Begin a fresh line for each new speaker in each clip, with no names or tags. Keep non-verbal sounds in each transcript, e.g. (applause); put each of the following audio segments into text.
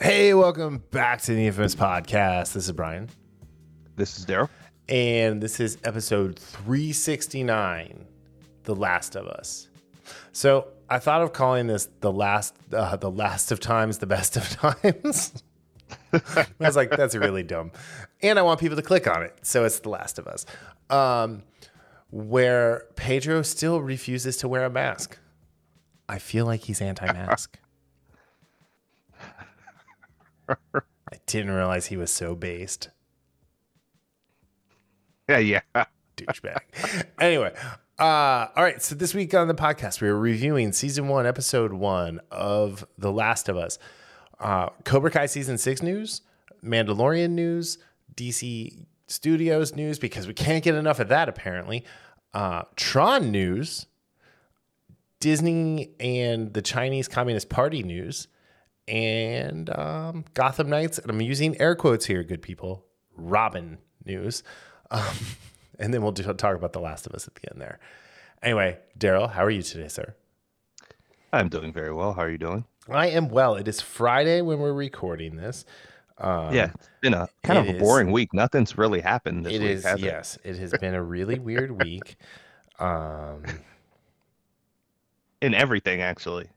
Hey, welcome back to the Infamous Podcast. This is Brian,
This is Darryl.
and this is episode 369 The Last of Us. So I thought of calling this the last, uh, the last of times, the best of (laughs) times. I was like, that's really dumb. And I want people to click on it. So it's The Last of Us, um, where Pedro still refuses to wear a mask. I feel like he's anti mask. I didn't realize he was so based.
Yeah, yeah.
douchebag. (laughs) anyway, uh, all right. So this week on the podcast, we are reviewing season one, episode one of The Last of Us. Uh, Cobra Kai season six news, Mandalorian news, DC Studios news because we can't get enough of that apparently. Uh, Tron news, Disney and the Chinese Communist Party news, and um, Gotham Knights. And I'm using air quotes here, good people. Robin news. Um, (laughs) and then we'll do, talk about The Last of Us at the end there. Anyway, Darryl, how are you today, sir?
I'm doing very well. How are you doing?
I am well. It is Friday when we're recording this. Um,
yeah, it's been a kind of a
is-
boring week. Nothing's really happened this
it
week,
is.
has it?
Yes, it has been a really weird week. (laughs) Um,
In everything, actually.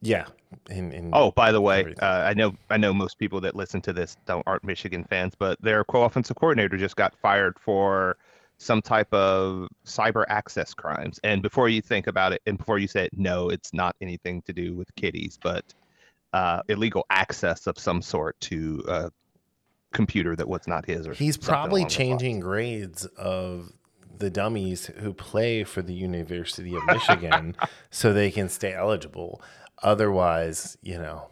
Yeah. In, in,
Oh, by the way, uh, I know I know most people that listen to this don't aren't Michigan fans, but their co-offensive coordinator just got fired for some type of cyber access crimes. And before you think about it, and before you say it, no, it's not anything to do with kitties, but uh, illegal access of some sort to a computer that was not his. Or
he's probably
along those lines.
changing grades of the dummies who play for the University of Michigan (laughs) so they can stay eligible. Otherwise, you know,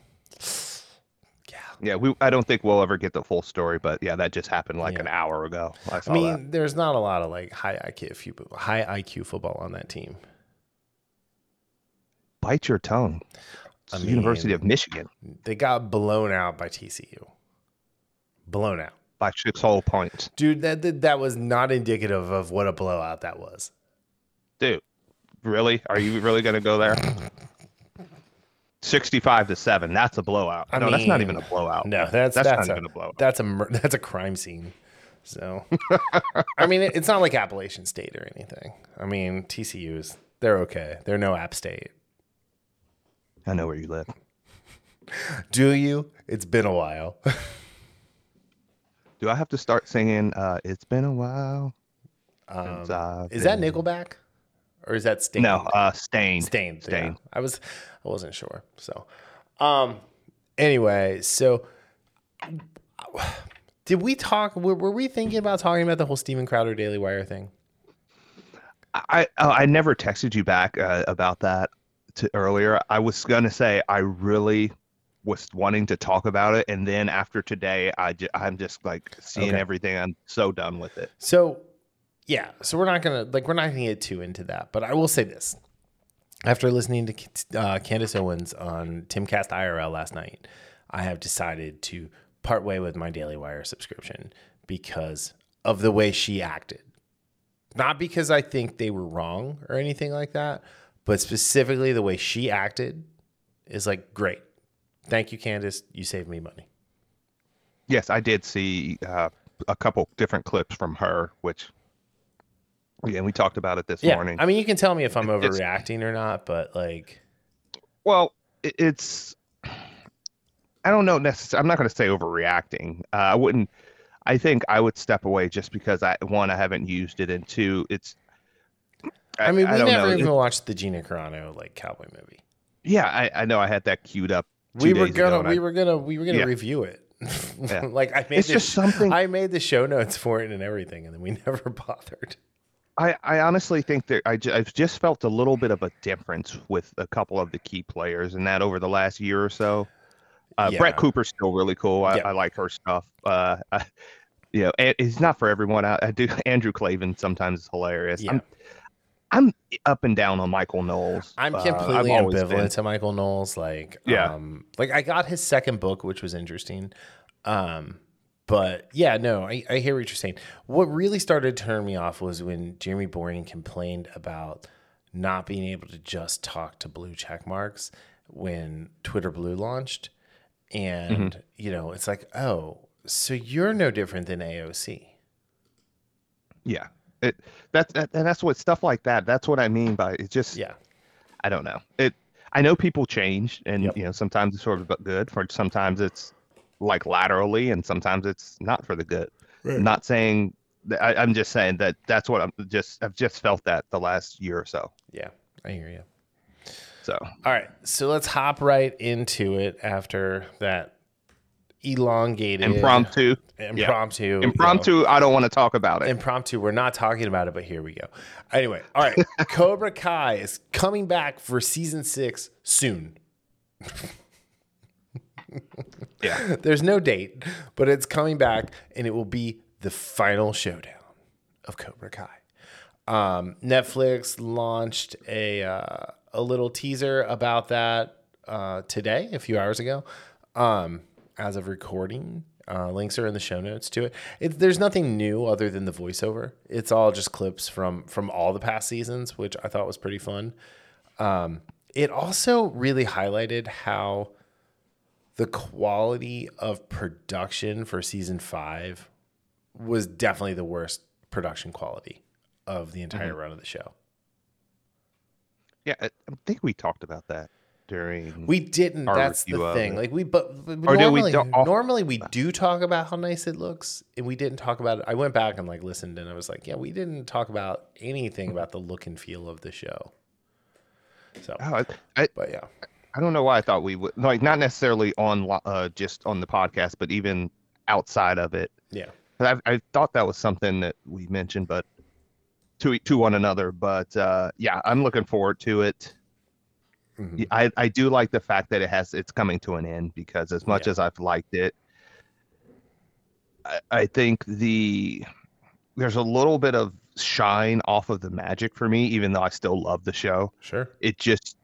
yeah.
Yeah, we. I don't think we'll ever get the full story, but yeah, that just happened like
Yeah.
an hour ago. I saw
I mean,
that.
there's not a lot of like high IQ high IQ football on that team.
Bite your tongue.
I
the University of Michigan
They got blown out by TCU. Blown out.
by six whole points,
Dude, that, that that was not indicative of what a blowout that was.
dude. Really? Are you really going to go there? (laughs) Sixty-five to seven. That's a blowout.
I
no, that's not even a blowout.
No, that's
That's
that's,
not
a,
even a blowout.
That's a that's a crime scene. So, I mean, it, it's not like Appalachian State or anything. I mean, TCU is they're okay. They're no App State.
I know where you live.
Do you? It's been a while.
Do I have to start singing? Uh, it's been a while.
Um, is that
been-"
Nickelback, or is that Staind?
No, uh, Staind.
Staind. Yeah. I was I wasn't sure. So um anyway, so did we talk were, were we thinking about talking about the whole Steven Crowder Daily Wire thing?
I oh, I never texted you back uh, about that to earlier. I was gonna say I really was wanting to talk about it, and then after today, I I'm just like seeing
Okay.
everything. I'm so done with it.
So yeah, so we're not gonna like we're not gonna get too into that, but I will say this. After listening to uh, Candace Owens on Timcast IRL last night, I have decided to part way with my Daily Wire subscription because of the way she acted. Not because I think they were wrong or anything like that, but specifically the way she acted is like great. Thank you, Candace. You saved me money.
Yes, I did see uh, a couple different clips from her, which again we talked about it this
Yeah,
morning.
I mean, you can tell me if I'm
It's-
overreacting or not, but like,
Well, it's I don't know necessarily. I'm not going to say overreacting. Uh, I wouldn't. I think I would step away just because I one I haven't used it, and two it's.
I mean, we
don't
never
know.
even
It-
watched the Gina Carano like cowboy movie.
yeah, I, I know I had that queued up.
We were gonna, we
I-
were gonna, we were gonna
Yeah.
review it.
Yeah. (laughs)
like I made
It's
this,
just something-
I made the show notes for it and everything, and then we (laughs) never bothered.
I, I honestly think that I I've just felt a little bit of a difference with a couple of the key players, and that over the last year or so. Uh,
Yeah.
Brett Cooper's still really cool. I,
Yeah.
I like her stuff. Uh, I, you know, it's not for everyone. I, I do. (laughs) Andrew Klavan sometimes is hilarious.
Yeah.
I'm, I'm up and down on Michael Knowles.
I'm
Uh,
completely
always
ambivalent
been.
to Michael Knowles. Like,
Yeah.
um, like I got his second book, which was interesting. Um, but yeah, no, I, I hear what you're saying. What really started to turn me off was when Jeremy Boring complained about not being able to just talk to blue check marks when Twitter Blue launched. and mm-hmm. you know it's like oh so you're no different than AOC.
Yeah. It that's that, and that's what stuff like that. That's what I mean by it. Just
Yeah,
I don't know. It. I know people change, and
Yep.
you know sometimes it's sort of good. For sometimes it's like laterally, and sometimes it's not for the good. Not saying. that- I, I'm just saying that that's what I'm just. I've just felt that the last year or so.
yeah, I hear you.
So
All right, so let's hop right into it after that elongated
impromptu,
impromptu, you know,
impromptu. I don't want to talk about it.
impromptu. We're not talking about it, but here we go. Anyway, all right, (laughs) Cobra Kai is coming back for season six soon. (laughs)
yeah. (laughs)
There's no date, but it's coming back, and it will be the final showdown of Cobra Kai. Um, Netflix launched a uh, a little teaser about that uh, today, a few hours ago. Um, as of recording, uh, links are in the show notes to it. it. There's nothing new other than the voiceover. It's all just clips from from all the past seasons, which I thought was pretty fun. Um, it also really highlighted how the quality of production for season five was definitely the worst production quality of the entire mm-hmm. run of the show.
Yeah. I think we talked about that during.
We didn't. That's the thing. Like we, but, but
Or did we
normally, normally we do talk about how nice it looks, and we didn't talk about it. I went back and like listened, and I was like, yeah, we didn't talk about anything about the look and feel of the show. So,
Oh, I,
but yeah,
I don't know why I thought we would like not necessarily on uh, just on the podcast, but even outside of it.
yeah,
I, I thought that was something that we mentioned, but to to one another. But uh, yeah, I'm looking forward to it.
Mhm.
I, I do like the fact that it has it's coming to an end because as much
Yeah.
as I've liked it, I, I think the there's a little bit of shine off of the magic for me, even though I still love the show.
sure,
It just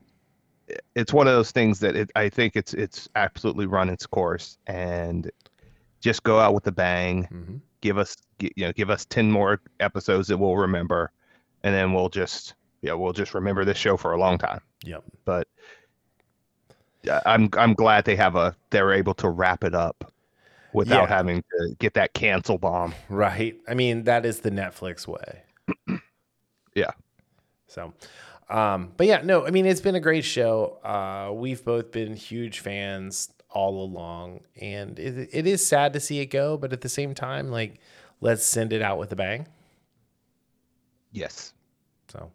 it's one of those things that it, I think it's it's absolutely run its course and just go out with a bang.
hmm
Give us you know give us ten more episodes that we'll remember, and then we'll just yeah we'll just remember this show for a long time
yep,
but I'm I'm glad they have a they're able to wrap it up without
Yeah.
having to get that cancel bomb.
right. I mean, that is the Netflix way. (clears throat)
Yeah.
So, um, but yeah, no, I mean, it's been a great show. Uh, we've both been huge fans all along, and it, it is sad to see it go, but at the same time, like, let's send it out with a bang.
Yes.
So,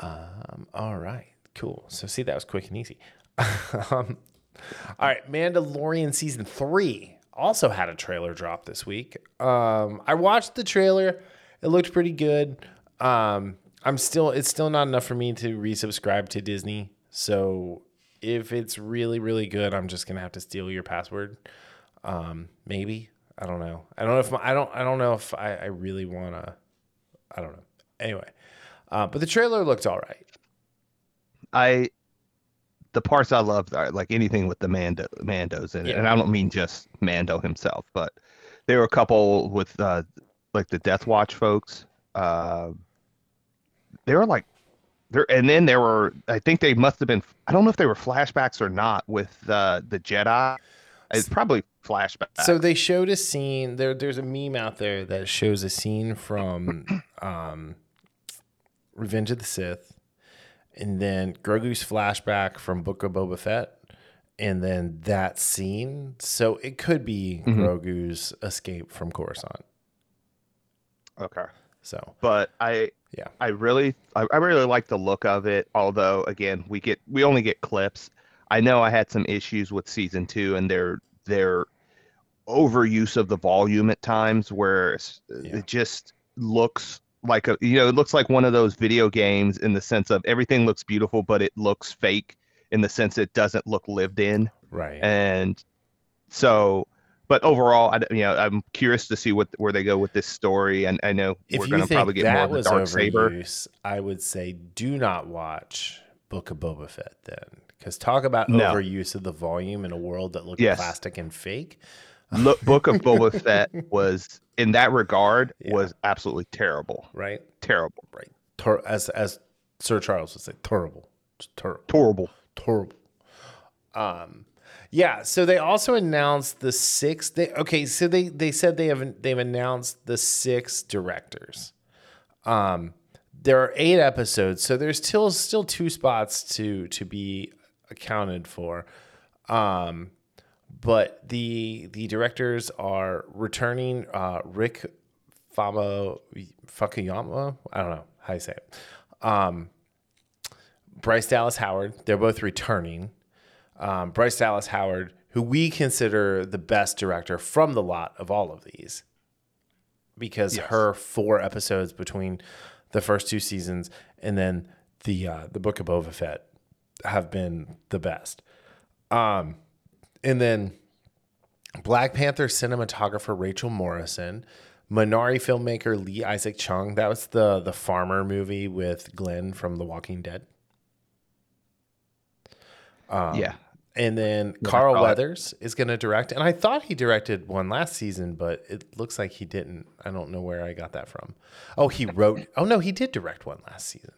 um, all right, cool. So, see, that was quick and easy. (laughs) um, all right, Mandalorian season three also had a trailer drop this week. Um, I watched the trailer; it looked pretty good. Um, I'm still, it's still not enough for me to resubscribe to Disney. So, if it's really, really good, I'm just gonna have to steal your password. Um, maybe I don't know. I don't know if my, I don't. I don't know if I, I really wanna. I don't know. Anyway, uh, but the trailer looked all right.
I the parts I loved are like anything with the Mando Mandos in it,
Yeah.
and I don't mean just Mando himself, but there were a couple with uh, like the Death Watch folks. Uh, they were like there, and then there were I think they must have been I don't know if they were flashbacks or not with uh, the Jedi. It's probably flashbacks.
So they showed a scene. There, there's a meme out there that shows a scene from (clears throat) um, Revenge of the Sith, and then Grogu's flashback from Book of Boba Fett, and then that scene. So it could be Grogu's escape from Coruscant.
okay.
So
but I
Yeah.
I really I, I really like the look of it. Although again, we get we only get clips. I know I had some issues with season two and their their overuse of the volume at times, where
Yeah.
it just looks like a you know it looks like one of those video games in the sense of everything looks beautiful, but it looks fake in the sense it doesn't look lived in
right.
and so but overall I, you know i'm curious to see what where they go with this story and i know
if
we're going to probably get more of the dark saber
I would say do not watch Book of Boba Fett then, because talk about
No.
overuse of the volume in a world that looked
Yes.
plastic and fake.
Look, (laughs) book of boba fett was in that regard
Yeah.
was absolutely terrible
Right,
terrible
right. Tor- as as Sir Charles would say, terrible, terrible,
terrible
terrible. Um, Yeah, so they also announced the six. They okay, so they they said they have they've announced the six directors. Um, there are eight episodes, so there's still still two spots to to be accounted for. Um, but the the directors are returning. Uh, Rick Famo Fakuyama. I don't know how you say it. Um, Bryce Dallas Howard. They're both returning. Um, Bryce Dallas Howard, who we consider the best director from the lot of all of these, because
Yes.
her four episodes between the first two seasons and then the uh, the Book of Boba Fett have been the best. Um, and then Black Panther cinematographer Rachel Morrison, Minari filmmaker Lee Isaac Chung. That was the the farmer movie with Glenn from The Walking Dead.
yeah.
And then
I
Carl. Weathers is going to direct. And I thought he directed one last season, but it looks like he didn't. I don't know where I got that from. Oh, he wrote. oh, no, he did direct one last season.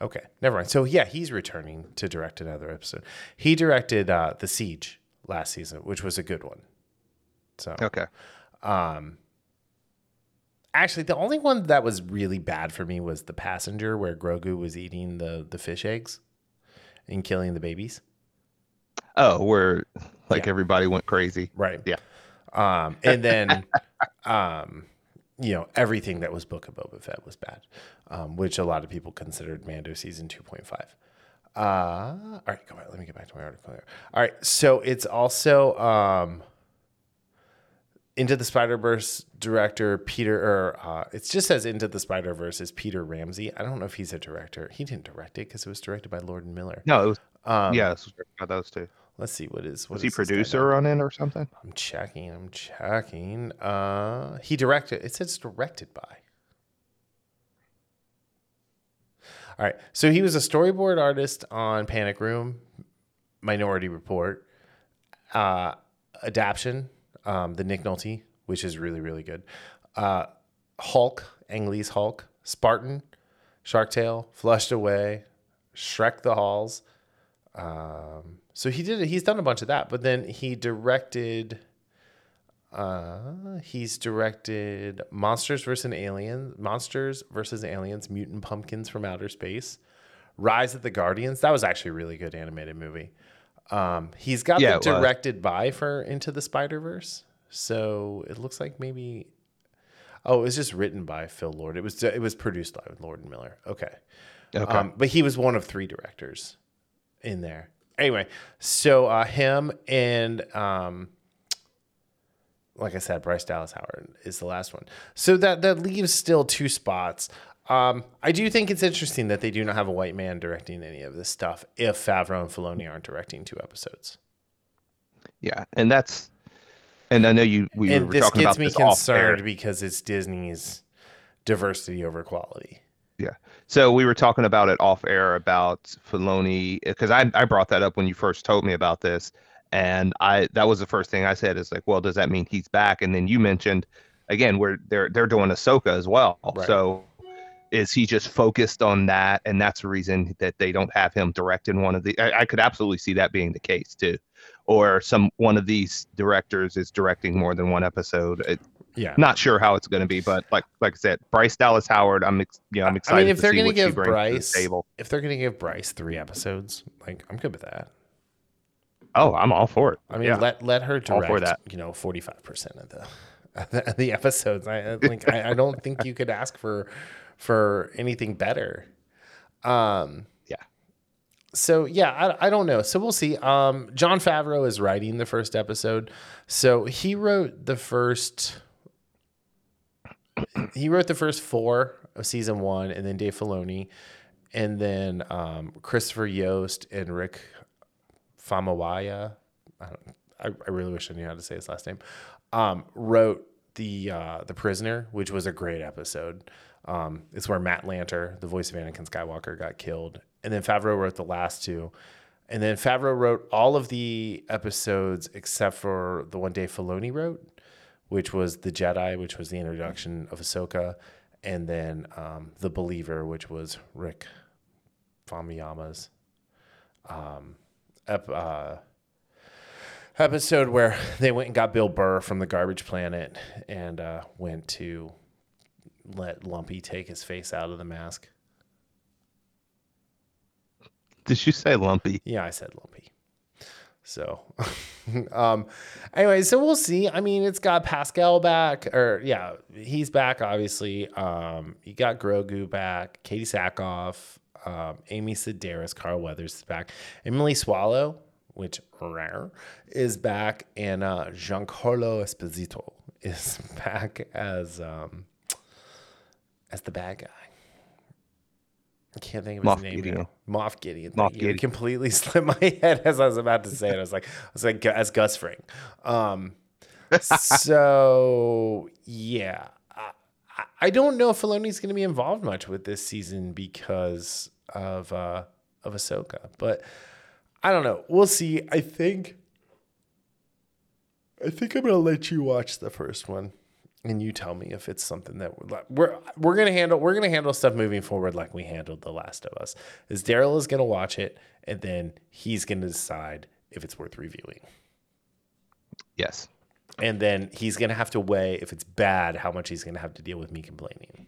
Okay, never mind. So, yeah, he's returning to direct another episode. He directed uh, The Siege last season, which was a good one. So,
Okay.
actually, the only one that was really bad for me was The Passenger, where Grogu was eating the, the fish eggs and killing the babies.
Oh, where like
Yeah.
everybody went crazy.
Right.
Yeah.
Um, and then, (laughs) um, you know, everything that was Book of Boba Fett was bad, um, which a lot of people considered Mando season 2.5. Uh, all right, go ahead. Let me get back to my article here. All right. So it's also um, Into the Spider Verse director Peter, or uh, it just says Into the Spider Verse is Peter Ramsey. I don't know if he's a director. He didn't direct it because it was directed by Lord Miller.
No, it was
Um,
yeah, this was about those two.
Let's see what is what
Was he
is this guy
producer on it or something?
I'm checking. I'm checking. Uh, he directed. It says directed by. All right. So he was a storyboard artist on Panic Room, Minority Report, uh, Adaption, um, the Nick Nolte, which is really really good. Uh, Hulk, Ang Lee's Hulk, Spartan, Shark Tale, Flushed Away, Shrek the Halls. Um, so he did. He's done a bunch of that, but then he directed. Uh, he's directed Monsters versus Aliens, Monsters versus Aliens, Mutant Pumpkins from Outer Space, Rise of the Guardians. That was actually a really good animated movie. Um, he's got
Yeah,
the
it was.
directed by for Into the Spider Verse, so it looks like maybe. Oh, it was just written by Phil Lord. It was it was produced by Lord and Miller. Okay.
Okay.
Um, but he was one of three directors in there. Anyway, so uh, him and um, like I said, Bryce Dallas Howard is the last one. So that that leaves still two spots. Um, I do think it's interesting that they do not have a white man directing any of this stuff if Favreau and Filoni aren't directing two episodes.
yeah, and that's and I know you we
and
were
this
talking
gets
about
me
this off air.
concerned because it's Disney's diversity over quality.
Yeah. So we were talking about it off air about Filoni because I I brought that up when you first told me about this, and I that was the first thing I said is like, well, does that mean he's back? And then you mentioned again where they're they're doing Ahsoka as well.
Right.
So is he just focused on that, and that's the reason that they don't have him direct in one of the? I, I could absolutely see that being the case too, or some one of these directors is directing more than one episode. It,
Yeah.
not sure how it's going to be, but like like I said, Bryce Dallas Howard, I'm ex- you know I'm excited.
I mean, if they're going to give
the
Bryce,
table.
if they're going to give Bryce three episodes, like I'm good with that.
Oh, I'm all for it.
I mean,
yeah.
let let her direct.
All for that.
You know, forty five percent of the the episodes. I think I, I don't think you could ask for for anything better. Um.
Yeah.
So yeah, I, I don't know. So we'll see. Um, Jon Favreau is writing the first episode, so he wrote the first. He wrote the first four of season one, and then Dave Filoni, and then um, Christopher Yost and Rick Famawaya. I, I, I really wish I knew how to say his last name. Um, wrote the uh, the Prisoner, which was a great episode. Um, it's where Matt Lanter, the voice of Anakin Skywalker, got killed, and then Favreau wrote the last two, and then Favreau wrote all of the episodes except for the one Dave Filoni wrote, which was the Jedi, which was the introduction of Ahsoka, and then um, the Believer, which was Rick Famiyama's um, ep, uh, episode where they went and got Bill Burr from the Garbage Planet and uh, went to let Lumpy take his face out of the mask.
Did you say lumpy?
Yeah, I said Lumpy. So, (laughs) um, anyway, so we'll see. I mean, it's got Pascal back, or yeah, he's back. Obviously, um, you got Grogu back, Katee Sackhoff, um, Amy Sedaris, Carl Weathers is back, Emily Swallow, which rare, is back, and uh, Giancarlo Esposito is (laughs) back as um, as the bad guy. I can't think of his
Moff
name.
Gideon.
now. Moff Gideon.
Moff
Gideon.
Gideon.
completely (laughs) slipped my head as I was about to say it. I was like, I was like, as Gus Fring. Um, (laughs) so yeah, I, I- I don't know if Filoni's going to be involved much with this season because of uh, of Ahsoka, but I don't know. We'll see. I think. I think I'm gonna let you watch the first one, and you tell me if it's something that we're we're, we're gonna handle. We're gonna handle stuff moving forward like we handled The Last of Us. Is Darryl is gonna watch it, and then he's gonna decide if it's worth reviewing,
Yes.
and then he's gonna have to weigh if it's bad, how much he's gonna have to deal with me complaining.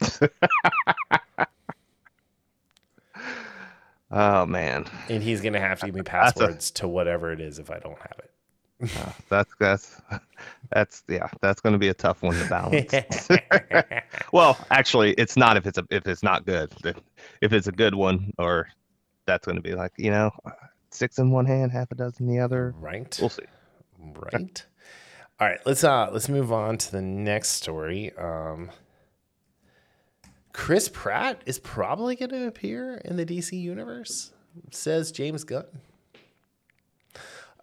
(laughs)
Oh man,
And he's gonna have to give me (laughs) passwords to whatever it is if I don't have it.
That's that's that's yeah, that's going to be a tough one to balance. (laughs) well, actually, it's not if it's a if it's not good. If it's a good one, or that's going to be like you know, six in one hand, half a dozen in the other.
right.
We'll see.
Right. All right, let's uh let's move on to the next story. Um Chris Pratt is probably going to appear in the DC universe, says James Gunn.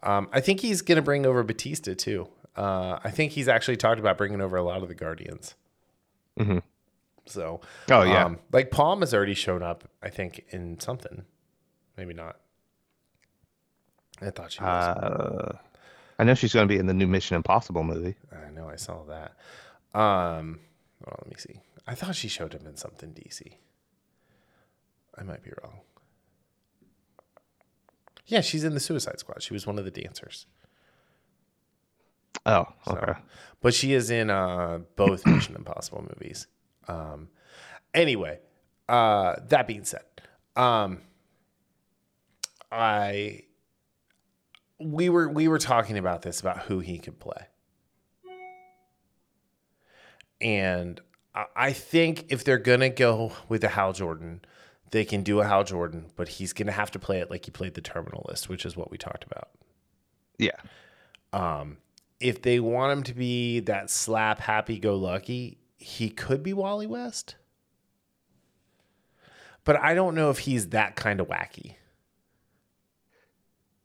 Um, I think he's going to bring over Batista too. Uh, I think he's actually talked about bringing over a lot of the Guardians.
Mhm.
So,
Oh yeah,
um, like Pom has already shown up. I think in something, maybe not. I thought she was.
uh, I know she's going to be in the new Mission Impossible movie.
I know I saw that. Um, well, let me see. I thought she showed up in something DC. I might be wrong. Yeah, she's in the Suicide Squad. She was one of the dancers.
Oh,
So,
okay.
but she is in uh, both (clears throat) Mission Impossible movies. Um, anyway, uh, that being said, um, I we were we were talking about this about who he could play, and I, I think if they're gonna go with a Hal Jordan, they can do a Hal Jordan, but he's gonna have to play it like he played the Terminal List, which is what we talked about.
Yeah,
Um, if they want him to be that slap happy go lucky, he could be Wally West. But I don't know if he's that kind of wacky.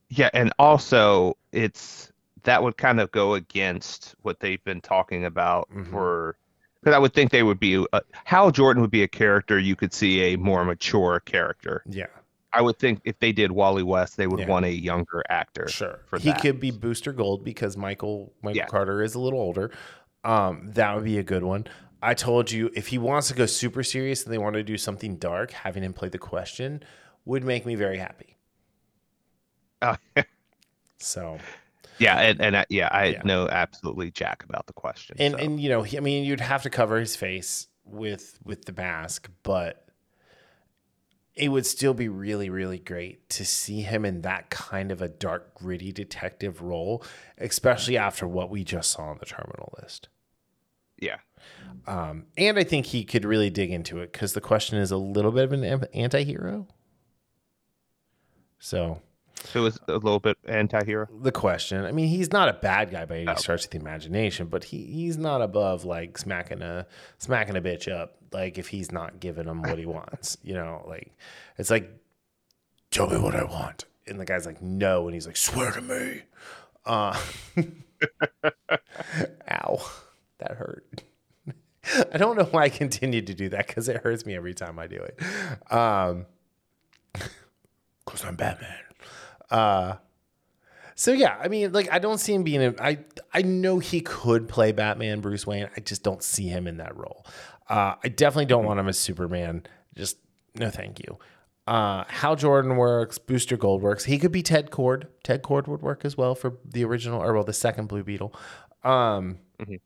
yeah, and also it's that would kind of go against what they've been talking about
Mhm.
for. Because I would think they would be uh, Hal Jordan would be a character you could see a more mature character.
Yeah,
I would think if they did Wally West, they would
Yeah.
want a younger actor.
sure. he
that.
could be Booster Gold because Michael Michael
Yeah.
Carter is a little older. Um, that would be a good one. I told you if he wants to go super serious and they want to do something dark, having him play the question would make me very happy.
Uh, (laughs)
So
yeah, and, and I, yeah, I
Yeah.
know absolutely jack about the question.
and
so.
and you know he, i mean you'd have to cover his face with with the mask but it would still be really really great to see him in that kind of a dark gritty detective role especially after what we just saw on the terminal list
yeah,
um, and i think he could really dig into it because the question is a little bit of an am- anti-hero so
so it was a little bit anti-hero.
the question. I mean, he's not a bad guy by any
Oh.
stretch of the imagination, but he he's not above like smacking a smacking a bitch up. Like if he's not giving him what he (laughs) wants, you know, like it's like, tell me what I want, and the guy's like, no, and he's like, swear to me. Uh, (laughs) ow, that hurt. (laughs) I don't know why I continue to do that because it hurts me every time I do it. Um, because I'm Batman. Uh, so yeah, I mean, like I don't see him being. A, I I know he could play Batman, Bruce Wayne. I just don't see him in that role. Uh, I definitely don't want him as Superman. Just no, thank you. Uh, Hal Jordan works. Booster Gold works. He could be Ted Kord. Ted Kord would work as well for the original, or well, the second Blue Beetle. Um,
Mhm.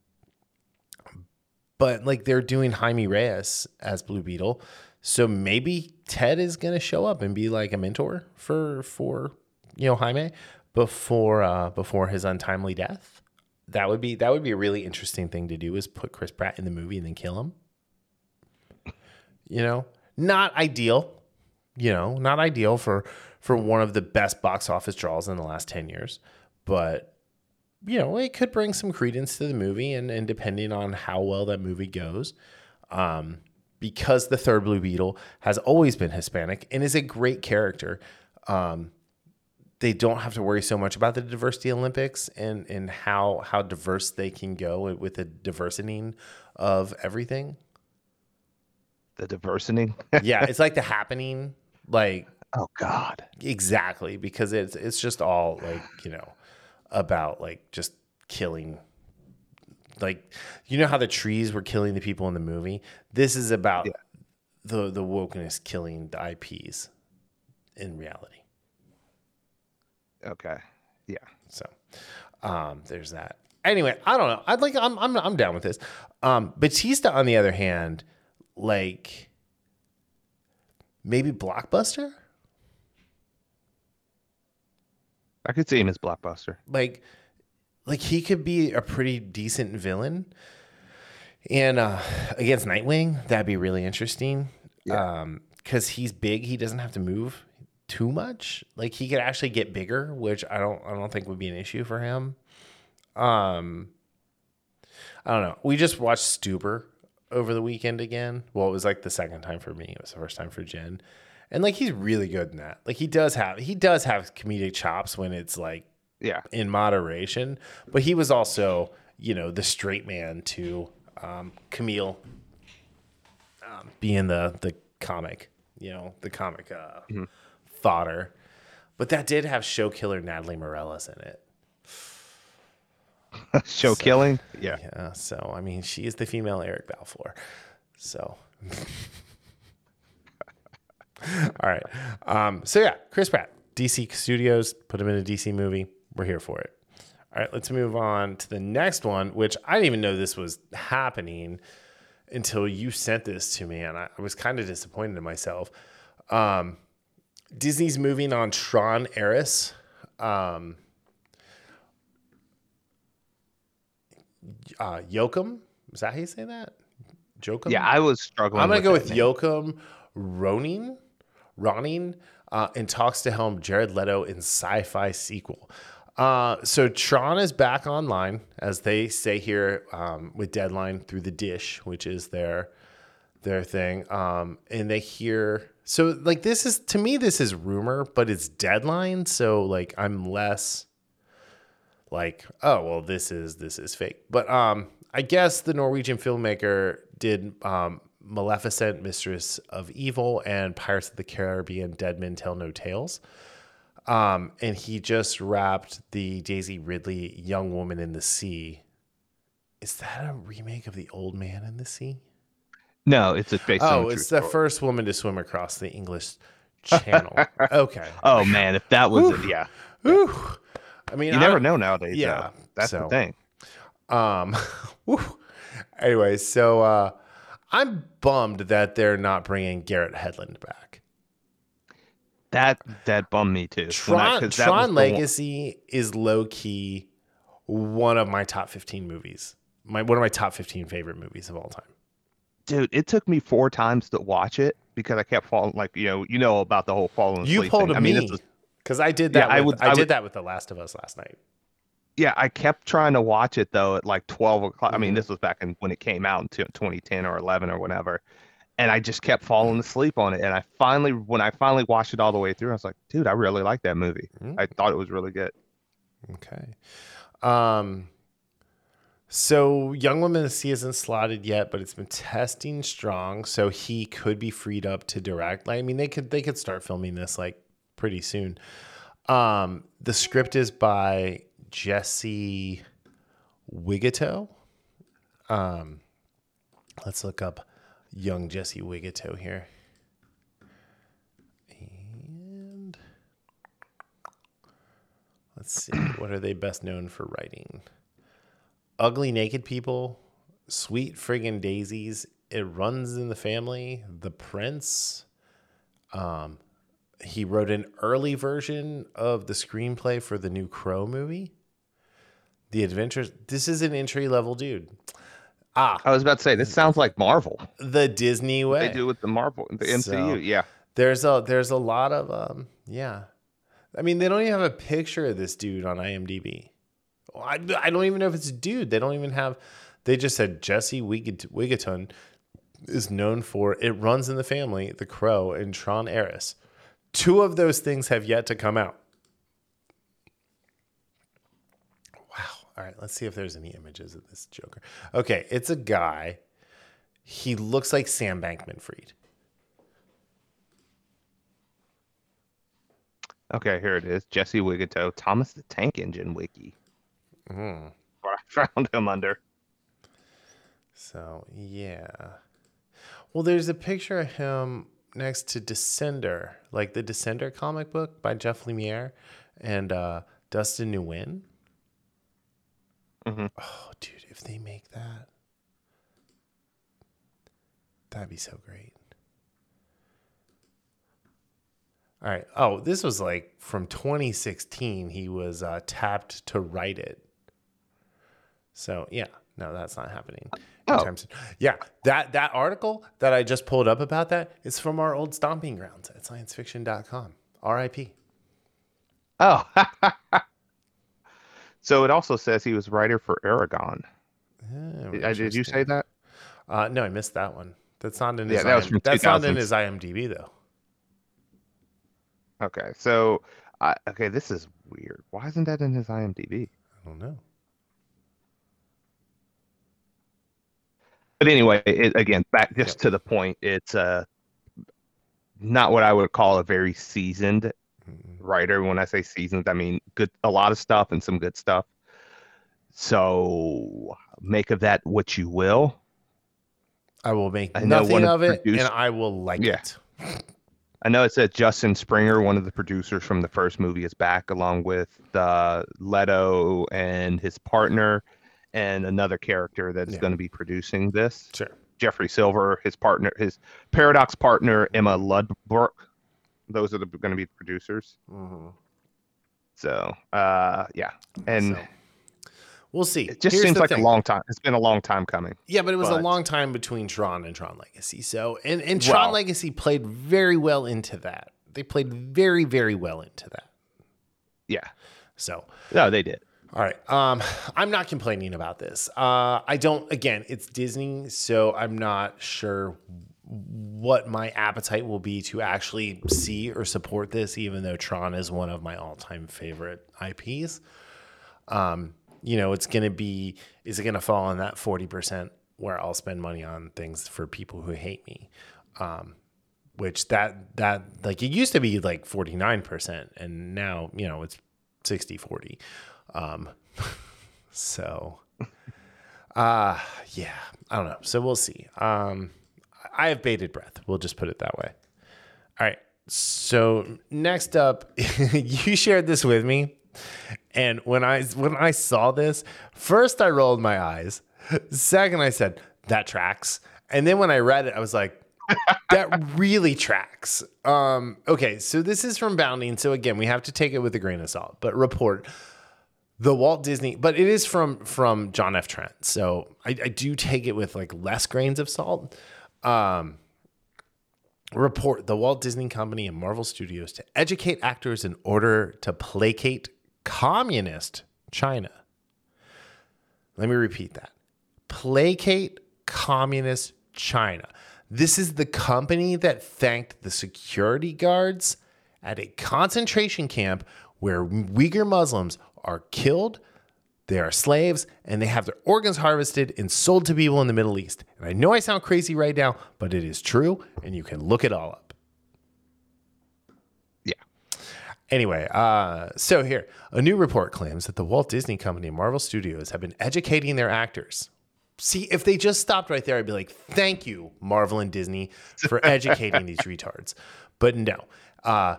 But like they're doing Jaime Reyes as Blue Beetle, so maybe Ted is gonna show up and be like a mentor for for you know Jaime before uh, before his untimely death. That would be that would be a really interesting thing to do is put Chris Pratt in the movie and then kill him. You know, not ideal. You know, not ideal for for one of the best box office draws in the last ten years, but you know, it could bring some credence to the movie, and and depending on how well that movie goes, um, because the third Blue Beetle has always been Hispanic and is a great character. Um, they don't have to worry so much about the diversity Olympics and and how how diverse they can go with the diversity of everything.
The diversity. (laughs)
Yeah, it's like the happening, like
oh God.
exactly because it's it's just all like you know about like just killing like you know how the trees were killing the people in the movie this is about
Yeah.
the the wokeness killing the ips in reality
Okay. Yeah.
so um there's that. Anyway i don't know. I'd like i'm i'm, I'm down with this. Um batista on the other hand like maybe blockbuster?
I could see him as blockbuster.
like like he could be a pretty decent villain. And uh against nightwing that'd be really interesting. Um because he's big he doesn't have to move too much. Like he could actually get bigger which i don't i don't think would be an issue for him. Um i don't know. We just watched stuber over the weekend again. Well it was like the second time for me. It was the first time for jen. And like he's really good in that. Like he does have he does have comedic chops when it's like
Yeah.
in moderation, but he was also, you know, the straight man to um, Kumail um, being the the comic, you know, the comic uh, fodder. But that did have show killer Natalie Morales in it. (laughs)
Show killing. Yeah.
Yeah, so I mean, she is the female Eric Balfour. So, (laughs) all right. Um, so yeah, Chris Pratt, DC Studios, put him in a DC movie. We're here for it. All right, let's move on to the next one, which I didn't even know this was happening until you sent this to me, and I, I was kind of disappointed in myself. Um, Disney's moving on Tron Ares. Um, uh, Yoakum. Is that how you say that? Jokum?
Yeah. I was struggling.
I'm gonna go with
name.
Yoakum Ronin, Ronin, uh, and talks to helm Jared Leto in sci-fi sequel. Uh, so Tron is back online, as they say here, um, with Deadline through the dish, which is their their thing. Um, and they hear so like this is to me this is rumor, but it's Deadline, so like I'm less like oh well this is this is fake. But um i guess the norwegian filmmaker did um maleficent mistress of evil and pirates of the caribbean dead men tell no tales. Um and he just wrapped the daisy ridley young woman in the sea. Is that a remake of the old man in the sea
No, it's a based
oh it's the
story.
first woman to swim across the english (laughs) channel okay
Oh man, if that was it, yeah.
Whew. i mean
You
I-
never know nowadays.
yeah,
Yeah. That's
so-
the thing.
Um, (laughs) anyway, so uh, I'm bummed that they're not bringing Garrett Hedlund back.
That that bummed me too. I-
Tron,
was
Tron Legacy is low key one of my top 15 movies. My one of my top 15 favorite movies of all time.
Dude, it took me four times to watch it because I kept falling like you know you know about the whole falling
You pulled a
I mean,
me because I did
Yeah,
that.
I would-
I,
I
did
would-
that with The Last of Us last night.
yeah, I kept trying to watch it though at like twelve o'clock. I mean,
Mhm.
this was back in when it came out in t- 2010 or 11 or whatever, and I just kept falling asleep on it. And I finally, when I finally watched it all the way through, I was like, dude, I really like that movie.
Mm.
I thought it was really good.
Okay. Um so, Young Women of isn't slotted yet, but it's been testing strong, so he could be freed up to direct. I mean, they could they could start filming this like pretty soon. Um, the script is by Jesse Wigutow. Um, let's look up young Jesse Wigutow here. And let's see, what are they best known for writing? Ugly Naked People, Sweet Friggin' Daisies, It Runs in the Family, The Prince. Um, he wrote an early version of the screenplay for the new Crow movie. The Adventures. This is an entry level dude. Ah,
I was about to say this sounds like Marvel.
the Disney way.
They do with the Marvel, the MCU.
So-
yeah.
There's a there's a lot of um yeah. I mean, they don't even have a picture of this dude on IMDb. I, I don't even know if it's a dude. They don't even have. They just said Jesse Wigaton is known for It Runs in the Family, The Crow, and Tron Ares. Two of those things have yet to come out. Wow. All right, let's see if there's any images of this Joker. Okay, it's a guy. He looks like Sam Bankman Fried.
Okay, here it is. Jesse Wigutow, Thomas the Tank Engine wiki. (laughs)
Mm.
Where I found him under.
So yeah. Well, there's a picture of him next to Descender, like the Descender comic book by Jeff Lemire and uh, Dustin Nguyen.
Mhm.
Oh, dude, if they make that, that'd be so great. All right. Oh, this was like from 2016. He was uh, tapped to write it. So yeah, no, that's not happening.
Oh.
soon. Yeah, that that article that I just pulled up about that is from our old stomping grounds at sciencefiction.com. R.I.P.
Oh. (laughs) so it also says he was writer for Aragon.
Oh,
Uh, Did you say that?
Uh, no, I missed that one. That's not in his.
Yeah, that was from
that's not in his IMDb though.
Okay, so I okay, this is weird. Why isn't that in his IMDb?
I don't know.
But anyway, it, again, back just to the point. It's uh not what I would call a very seasoned
Mm-mm.
writer. When I say seasoned, I mean good, a lot of stuff and some good stuff. So make of that what you will.
I will make
I
nothing
of
it, and I will like
Yeah.
it.
I know it said Justin Springer, one of the producers from the first movie, is back along with uh, Leto and his partner and another character that is
Yeah.
going to be producing this.
Sure.
Jeffrey Silver, his partner, his Paradox partner Emma Ludbrook. Those are the, going to be the producers.
Mm-hmm.
So, uh, yeah, and
So, we'll see.
it just
Here's
seems like
thing.
a long time. It's been a long time coming.
Yeah, but it was a long time between Tron and Tron Legacy. So, and, and Tron Legacy played very well into that. They played very, very well into that.
Yeah,
So,
no, they did.
All right. Um, I'm not complaining about this. Uh, I don't. Again, it's Disney, so I'm not sure what my appetite will be to actually see or support this, even though Tron is one of my all-time favorite IPs. Um, you know, it's gonna be. Is it gonna fall in that forty percent where I'll spend money on things for people who hate me? Um, which that that like it used to be like 49% and now you know it's 60 40 um (laughs) so uh yeah i don't know. So we'll see. Um i have bated breath. We'll just put it that way. All right. So next up (laughs) you shared this with me. And when i when i saw this first i rolled my eyes. Second i said that tracks. And then when i read it i was like that really tracks. Um, okay, so this is from Bounding. So again, we have to take it with a grain of salt. But report the Walt Disney, but it is from from John F. Trent. So I, I do take it with like less grains of salt. Um, report the Walt Disney Company and Marvel Studios to educate actors in order to placate communist China. Let me repeat that. Placate communist China. This is the company that thanked the security guards at a concentration camp where Uyghur Muslims are killed, they are slaves, and they have their organs harvested and sold to people in the Middle East. And I know I sound crazy right now, but it is true, and you can look it all up.
Yeah.
Anyway, uh, so here, a new report claims that the Walt Disney Company and Marvel Studios have been educating their actors. See, if they just stopped right there, I'd be like, thank you, Marvel and Disney, for educating these (laughs) retards. But no. Uh,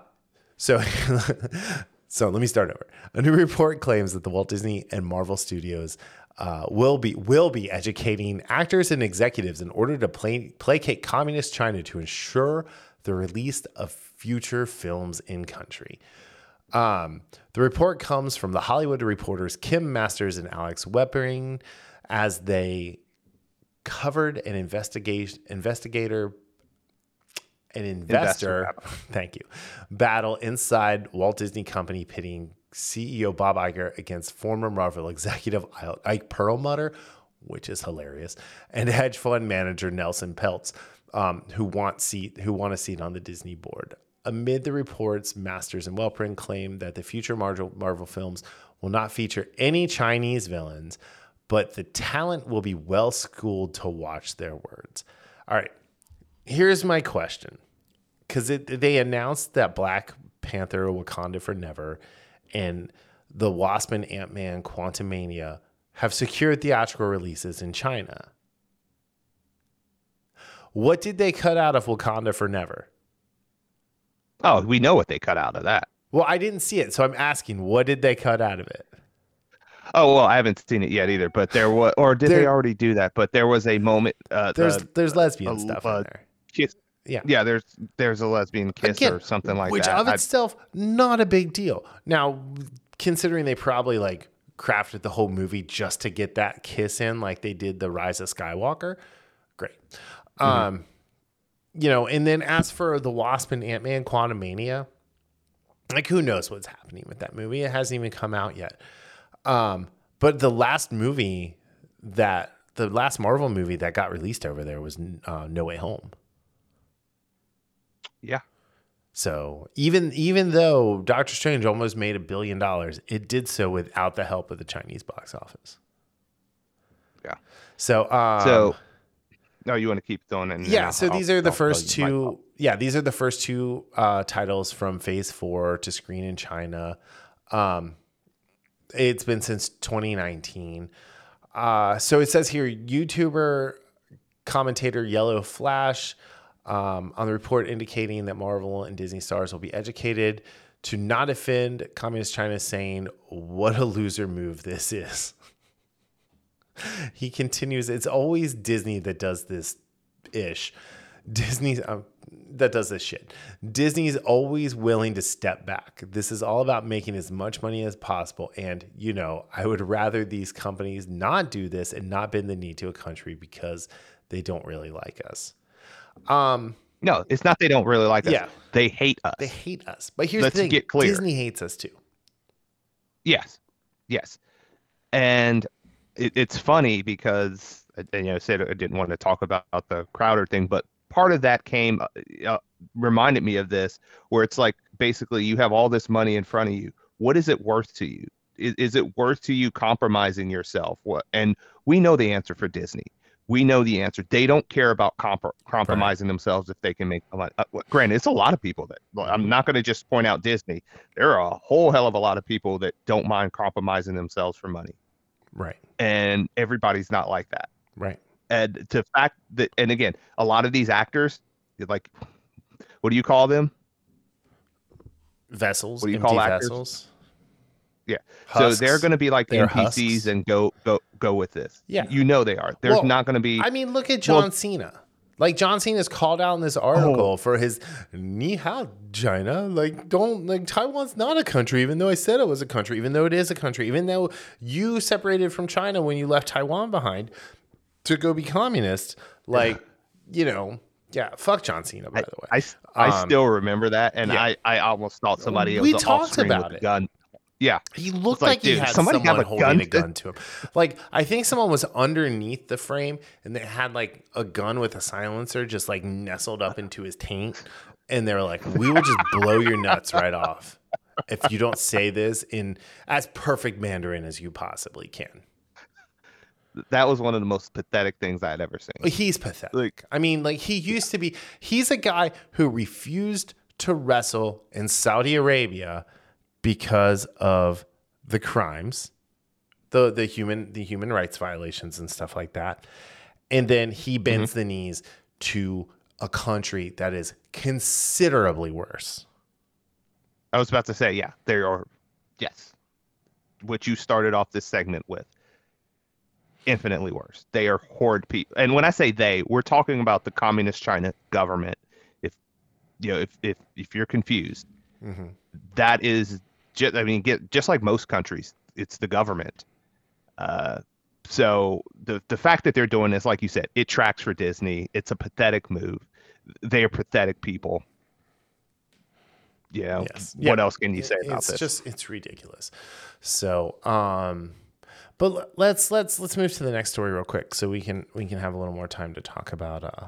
so, (laughs) So let me start over. A new report claims that the Walt Disney and Marvel Studios uh, will be will be educating actors and executives in order to play, placate communist China to ensure the release of future films in country. Um, the report comes from the Hollywood reporters Kim Masters and Alex Weprin as they covered an investigation investigator an investor,
Investor (laughs)
thank you, battle inside Walt Disney Company pitting CEO Bob Iger against former Marvel executive Ike Perlmutter, which is hilarious, and hedge fund manager Nelson Peltz, um, who want seat who want a seat on the Disney board. Amid the reports, Masters and Weprin claim that the future Marvel, Marvel films will not feature any Chinese villains, but the talent will be well schooled to watch their words. All right, here's my question because they announced that Black Panther Wakanda Forever and the Wasp and Ant Man Quantumania have secured theatrical releases in China. What did they cut out of Wakanda for Never?
Oh, we know what they cut out of that.
Well, I didn't see it, so I'm asking, what did they cut out of it?
Oh well, I haven't seen it yet either. But there was, or did they already do that? But there was a moment. Uh,
There's
the
there's lesbian
uh,
stuff in there.
kiss.
Yeah.
Yeah, there's there's a lesbian kiss
Again,
or something like
which
that.
Which
of
itself not a big deal. Now, considering they probably like crafted the whole movie just to get that kiss in, like they did the Rise of Skywalker, great.
Mm-hmm.
Um, you know, and then as for the Wasp and Ant Man Quantumania, like who knows what's happening with that movie? It hasn't even come out yet. Um, but the last movie that the last Marvel movie that got released over there was uh, No Way Home.
Yeah,
So even even though Doctor Strange almost made a billion dollars, it did so without the help of the Chinese box office.
yeah.
So um,
So, no, you want to keep going? And
yeah, so
I'll-
these are the first
you my thought.
two. Yeah, these are the first two uh, titles from Phase Four to screen in China. Um, it's been since 2019. Uh, so it says here, YouTuber commentator Yellow Flash um, on the report indicating that Marvel and Disney stars will be educated to not offend Communist China, saying, "What a loser move this is." (laughs) he continues, "It's always Disney that does this ish. Disney's um, that does this shit. Disney's always willing to step back. This is all about making as much money as possible. And you know, I would rather these companies not do this and not bend the knee to a country because they don't really like us. Um,
No, it's not they don't really like us.
Yeah.
They hate us.
they hate us. But here's
Let's
the thing:
get clear.
Disney hates us too.
Yes, yes, and it, it's funny because and, you know, I said I didn't want to talk about the Crowder thing, but part of that came uh, uh, reminded me of this, where it's like basically you have all this money in front of you. What is it worth to you? Is, is it worth to you compromising yourself? What? And we know the answer for Disney. We know the answer. They don't care about compro- compromising themselves if they can make money. Uh, granted, it's a lot of people that I'm not going to just point out Disney. There are a whole hell of a lot of people that don't mind compromising themselves for money,
Right.
and everybody's not like that.
Right.
And to fact that, and again, a lot of these actors, like, what do you call them?
Vessels.
What do you
empty
call actors?
vessels.
Yeah.
Husks.
So they're going to be like NPCs
husks.
and go go go with this.
Yeah.
You know they are. There's
Well,
not going to be.
I mean, look at John
Well-
Cena. Like John Cena is called out in this article for his ni hao China. Like, don't like Taiwan's not a country, even though I said it was a country, even though it is a country, even though you separated from China when you left Taiwan behind to go be communist. Like, you know, yeah, fuck John Cena, by the way.
I, I
Um,
still remember that, and
yeah.
I, I almost thought somebody
We
was
talked about it.
gun. Yeah,
He looked
like,
like, he had
somebody
someone
a
holding
gun
a gun to him. Like I think someone was underneath the frame and they had like a gun with a silencer just like nestled up into his taint, and they were like, "We will just blow your nuts right off if you don't say this in as perfect Mandarin as you possibly can."
that was one of the most pathetic things I had ever seen.
He's pathetic.
Like-
I mean, like he used to be. He's a guy who refused to wrestle in Saudi Arabia because of the crimes, the the human the human rights violations and stuff like that. And then he bends the knees to a country that is considerably worse.
I was about to say, yeah, they are Yes. What you started off this segment with. Infinitely worse. They are horde people. And when I say they, we're talking about the communist China government. If you know, if if, if you're confused,
Mm-hmm.
that is just I mean, get just like most countries, it's the government. Uh so the the fact that they're doing this, like you said, it tracks for Disney. It's a pathetic move. They are pathetic people. You know,
Yes.
what
Yeah.
else can you say about
it's
this?
It's just it's ridiculous. So, um, but let's let's let's move to the next story real quick, so we can we can have a little more time to talk about uh,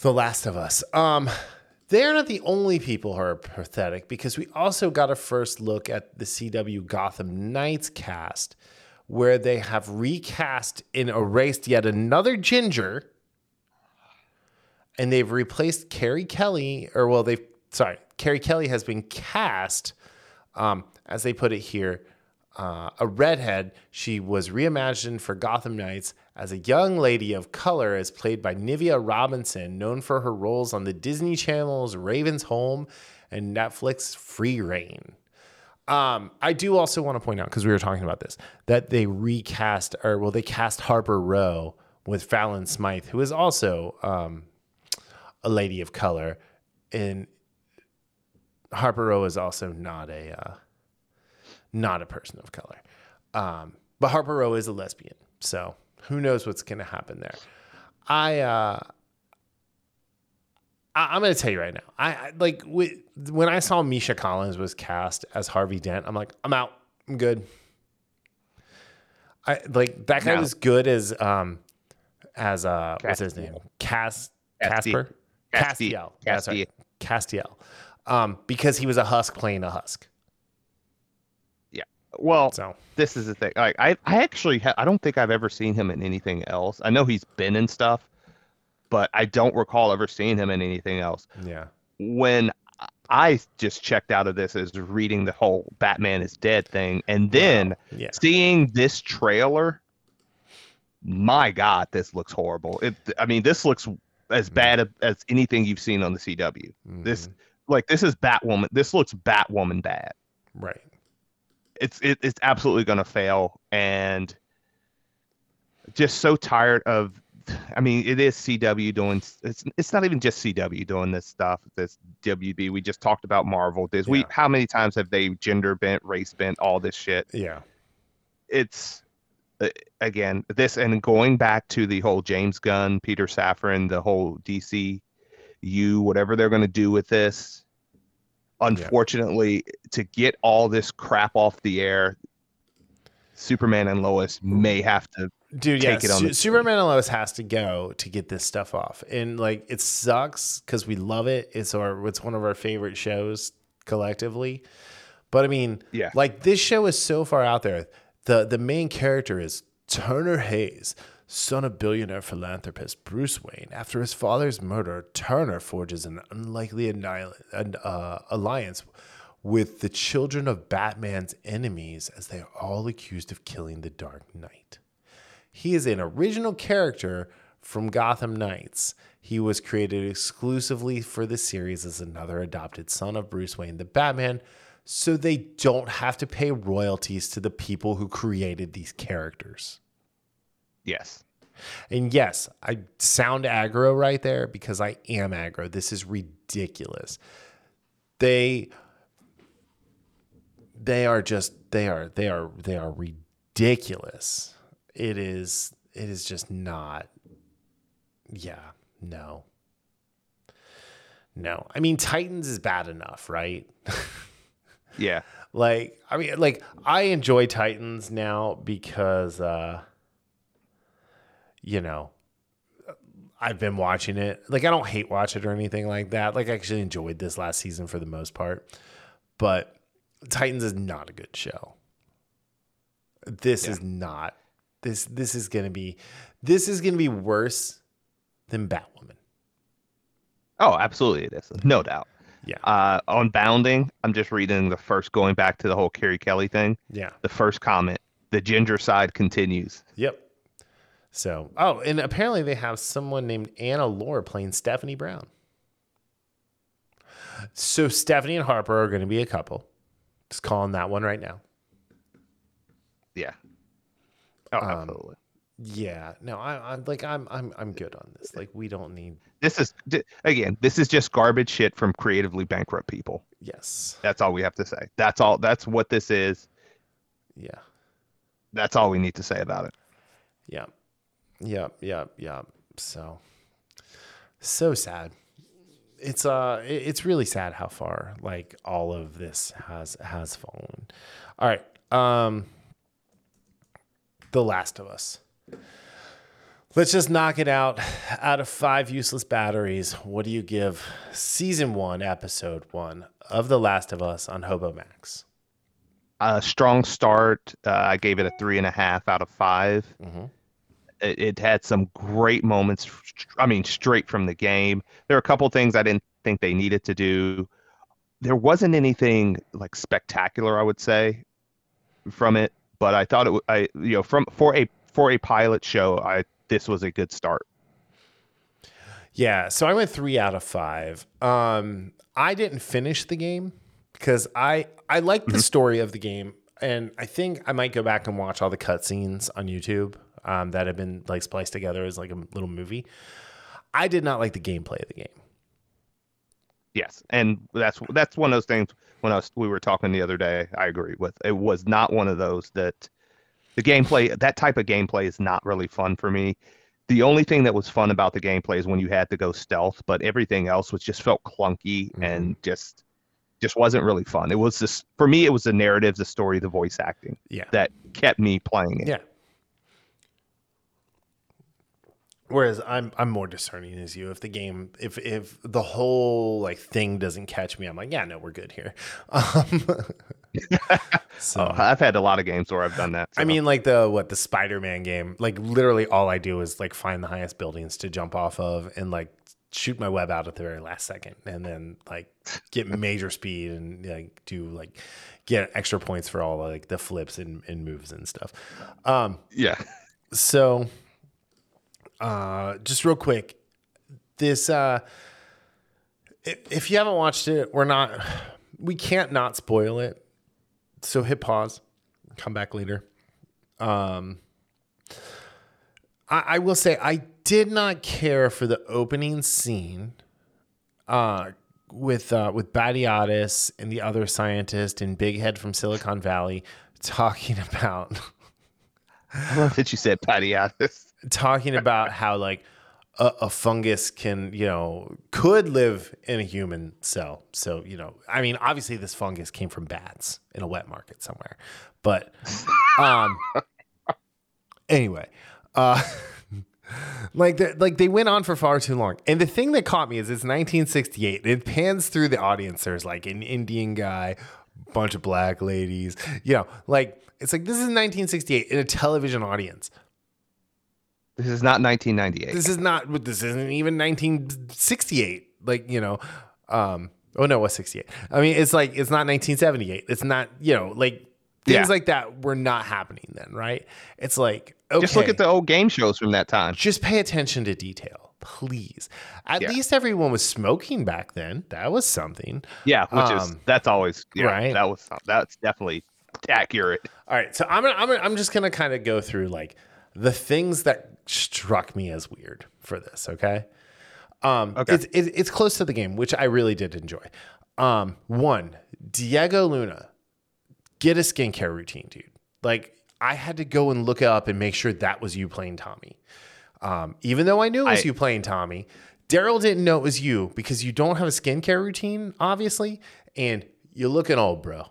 the Last of Us. Um, they're not the only people who are pathetic because we also got a first look at the CW Gotham Knights cast, where they have recast and erased yet another Ginger and they've replaced Carrie Kelly, or well, they've sorry, Carrie Kelly has been cast, um, as they put it here, uh, a redhead. She was reimagined for Gotham Knights as a young lady of color, as played by Navia Robinson, known for her roles on the Disney Channel's Raven's Home and Netflix Free Rein. Um, I do also want to point out because we were talking about this that they recast or well they cast Harper Row with Fallon Smythe, who is also um, a lady of color, and Harper Row is also not a uh, not a person of color. Um, but Harper Row is a lesbian, so who knows what's going to happen there. I uh, I, I'm going to tell you right now. I, like wi- when I saw Misha Collins was cast as Harvey Dent. I'm like, I'm out. I'm good. I like that guy
No.
was good as um as uh what's his name? Cas Casper
Casti-
Castiel. That's right.
Casti-
Castiel. Um, because he was a husk playing a husk.
Well,
So
this is the thing. Like I, I actually, ha- I don't think I've ever seen him in anything else. I know he's been in stuff, but I don't recall ever seeing him in anything else.
yeah.
When I just checked out of this as reading the whole Batman is dead thing, and then
Yeah.
seeing this trailer, my God, this looks horrible. It, I mean, this looks as bad as anything you've seen on the CW. This,
Mhm.
like, this is Batwoman. This looks Batwoman bad.
right.
It's it, it's absolutely going to fail and just so tired of I mean it is CW doing it's it's not even just CW doing this stuff this WB we just talked about Marvel. This we how many times have they gender bent race bent all this shit?
Yeah.
it's uh, again this and going back to the whole James Gunn Peter Safran the whole DC you whatever they're going to do with this unfortunately to get all this crap off the air Superman and Lois may have to
Dude, yeah.
Take it on
Su-
the-
Superman and Lois has to go to get this stuff off. And like it sucks because we love it. It's our it's one of our favorite shows collectively. But I mean,
Yeah.
like this show is so far out there. The the main character is Turner Hayes, son of billionaire philanthropist Bruce Wayne. After his father's murder, Turner forges an unlikely uh, alliance with the children of Batman's enemies as they are all accused of killing the Dark Knight. He is an original character from Gotham Knights. He was created exclusively for the series as another adopted son of Bruce Wayne, the Batman, so they don't have to pay royalties to the people who created these characters.
yes
And yes, I sound aggro right there because I am aggro. This is ridiculous. They they are just they are they are they are ridiculous. It is it is just not yeah, no. No. I mean Titans is bad enough, right? (laughs)
yeah
like i mean like i enjoy titans now because uh you know i've been watching it. Like i don't hate watch it or anything like that. Like i actually enjoyed this last season for the most part. But titans is not a good show. This is not. This this is gonna be this is gonna be worse than batwoman.
Oh absolutely it is. No doubt.
Yeah.
Uh on bounding I'm just reading the first going back to the whole Carrie Kelly thing.
Yeah.
The first comment the ginger side continues.
Yep. So, oh, and apparently they have someone named Anna Lore playing Stephanie Brown. So Stephanie and Harper are going to be a couple. Just calling that one right now.
Yeah. Oh,
Um,
absolutely.
Yeah, no, I, I'm like I'm I'm I'm good on this. Like we don't need.
This is again, this is just garbage shit from creatively bankrupt people.
Yes.
That's all we have to say. That's all. That's what this is.
Yeah.
That's all we need to say about it.
Yeah. Yeah. Yeah. Yeah. So. So sad. It's uh, it's really sad how far like all of this has has fallen. All right. Um. The Last of Us. Let's just knock it out. Out of five useless batteries, what do you give season one, episode one of The Last of Us on Hobo Max?
A strong start. Uh, I gave it a three and a half out of 5
Mhm.
It, it had some great moments. I mean, straight from the game. There are a couple things I didn't think they needed to do. There wasn't anything like spectacular, I would say, from it. But I thought it. I you know from for a for a pilot show, I this was a good start.
Yeah, so I went three out of five. Um, I didn't finish the game because I I liked the story of the game, and I think I might go back and watch all the cutscenes on YouTube um, that have been like spliced together as like a little movie. I did not like the gameplay of the game.
Yes, and that's that's one of those things. When I was, we were talking the other day, I agree with. It was not one of those that the gameplay, that type of gameplay, is not really fun for me. The only thing that was fun about the gameplay is when you had to go stealth, but everything else was just felt clunky and just just wasn't really fun. It was just for me, it was the narrative, the story, the voice acting
Yeah,
that kept me playing it.
yeah. Whereas I'm I'm more discerning as you. If the game, if if the whole like thing doesn't catch me, I'm like, yeah, no, we're good here. (laughs) Um, (laughs) so.
Oh, I've had a lot of games where I've done that.
I mean, like the what the Spider-Man game. Like literally, all I do is like find the highest buildings to jump off of, and like shoot my web out at the very last second, and then like get (laughs) major speed and like do like get extra points for all like the flips and, and moves and stuff. Um,
yeah,
so uh, just real quick, this uh, if you haven't watched it, we're not, we can't not spoil it. So hit pause, come back later. Um, I, I will say I did not care for the opening scene, uh, with uh, with Batiatus and the other scientist and Big Head from Silicon Valley talking (laughs) about
I love that you said Addis.
Talking about how like a, a fungus can you know could live in a human cell. So you know i mean obviously this fungus came from bats in a wet market somewhere but (laughs) um anyway uh (laughs) like the, like they went on for far too long. And the thing that caught me is it's 1968 it pans through the audience. There's like an indian guy bunch of black ladies you know like it's like this is 1968 in a television audience
This is not 1998.
this is not this isn't even 1968 like you know um oh no it was 68 i mean it's like it's not 1978 it's not you know like things
Yeah.
like that were not happening then right it's like okay
Just look at the old game shows from that time.
just pay attention to detail please at
Yeah.
least everyone was smoking back then that was something
Yeah, which is
Um,
that's always yeah,
right.
That was that's definitely accurate.
All right, so I'm gonna, I'm gonna, I'm just gonna kind of go through like the things that struck me as weird for this. Okay. Um,
Okay.
It's, it's it's close to the game, which I really did enjoy. Um, one, Diego Luna, get a skincare routine, dude. Like I had to go and look it up and make sure that was you playing Tommy. Um, even though I knew it was
I-
you playing Tommy, Daryl didn't know it was you because you don't have a skincare routine, obviously, and you're looking old, bro.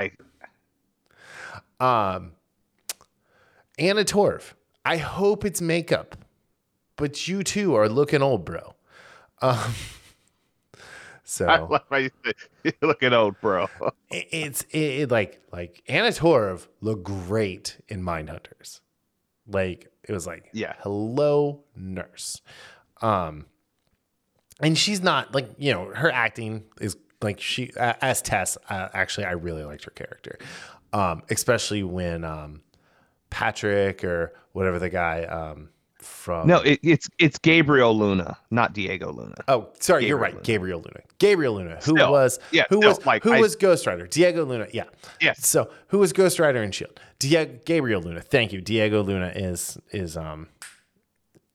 I, (laughs)
Um, Anna Torv. I hope it's makeup, but you too are looking old, bro. Um, (laughs) so
I love how you say (laughs) you're looking old, bro. (laughs)
it- it's it, it like like Anna Torv looked great in Mindhunters. Like it was like
Yeah.
hello nurse. Um, and she's not like you know her acting is like she as Tess. Uh, actually, I really liked her character, um, especially when um, Patrick or whatever the guy um, from
No, it, it's it's Gabriel Luna, not Diego Luna.
Oh, sorry, you're right.
Luna.
Gabriel Luna. Gabriel Luna, who
Still,
was
yeah,
who
still,
was
like,
who
I-
was Ghost Rider? Diego Luna. Yeah.
Yes.
So who was Ghost Rider and Shield? Diego Gabriel Luna. Thank you. Diego Luna is is um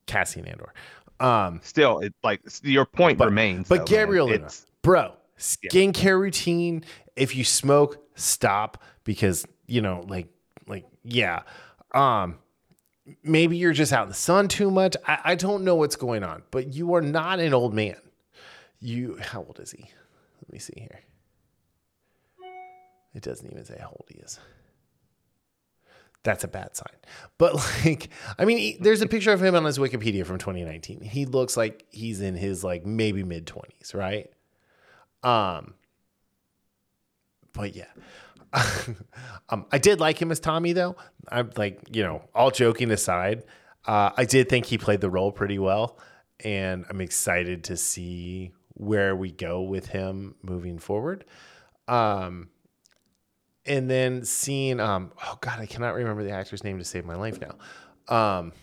Cassian Andor. Um
Still, it like your point remains.
but
though, man.
Gabriel Luna,
It's-
bro, skincare routine. If you smoke, stop because you know, like, like, yeah. Um, maybe you're just out in the sun too much. I, I don't know what's going on, but you are not an old man. You, how old is he? Let me see here. It doesn't even say how old he is. That's a bad sign. But (laughs) like, I mean, he- there's a picture of him on his Wikipedia from 2019. He looks like he's in his like maybe mid 20s, right? Um, but yeah. (laughs) um, I did like him as Tommy though. I'm like, you know, all joking aside, uh, I did think he played the role pretty well, and I'm excited to see where we go with him moving forward. Um, and then seeing, um, oh god, I cannot remember the actor's name to save my life now. Um,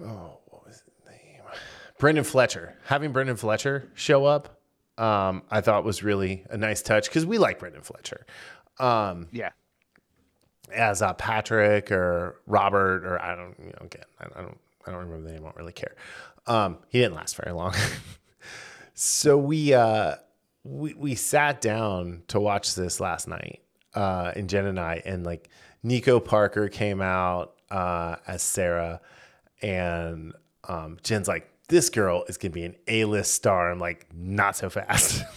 oh, what was his name? Brendan Fletcher. Having Brendan Fletcher show up, um, I thought was really a nice touch because we like Brendan Fletcher. Um,
yeah.
as uh, Patrick or Robert or I don't you know again I, I don't I don't remember the name. I don't really care. Um, he didn't last very long. (laughs) so we uh, we we sat down to watch this last night. Uh, and Jen and I and like Nico Parker came out uh, as Sarah, and um, Jen's like, "This girl is gonna be an A-list star." I'm like, "Not so fast." (laughs)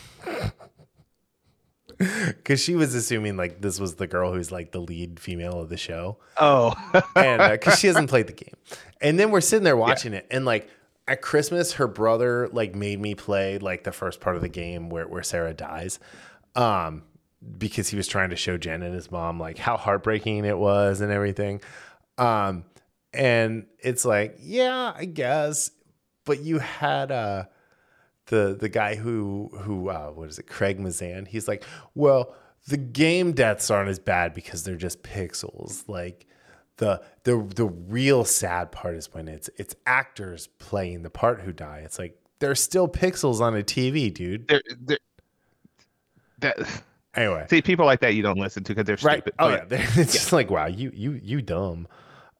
because she was assuming like this was the girl who's like the lead female of the show,
Oh,
and because she hasn't played the game, and then we're sitting there watching it, and like at Christmas, her brother like made me play like the first part of the game where where Sarah dies, um, because he was trying to show Jen and his mom like how heartbreaking it was and everything, um, and it's like yeah, I guess, but you had uh the the guy who who uh, what is it Craig Mazin. He's like well the game deaths aren't as bad because they're just pixels. Like the the the real sad part is when it's it's actors playing the part who die. It's like there's still pixels on a TV dude.
There, there, that
anyway.
see people like that you don't listen to because they're
right.
stupid.
oh yeah. (laughs) It's just like wow you you you dumb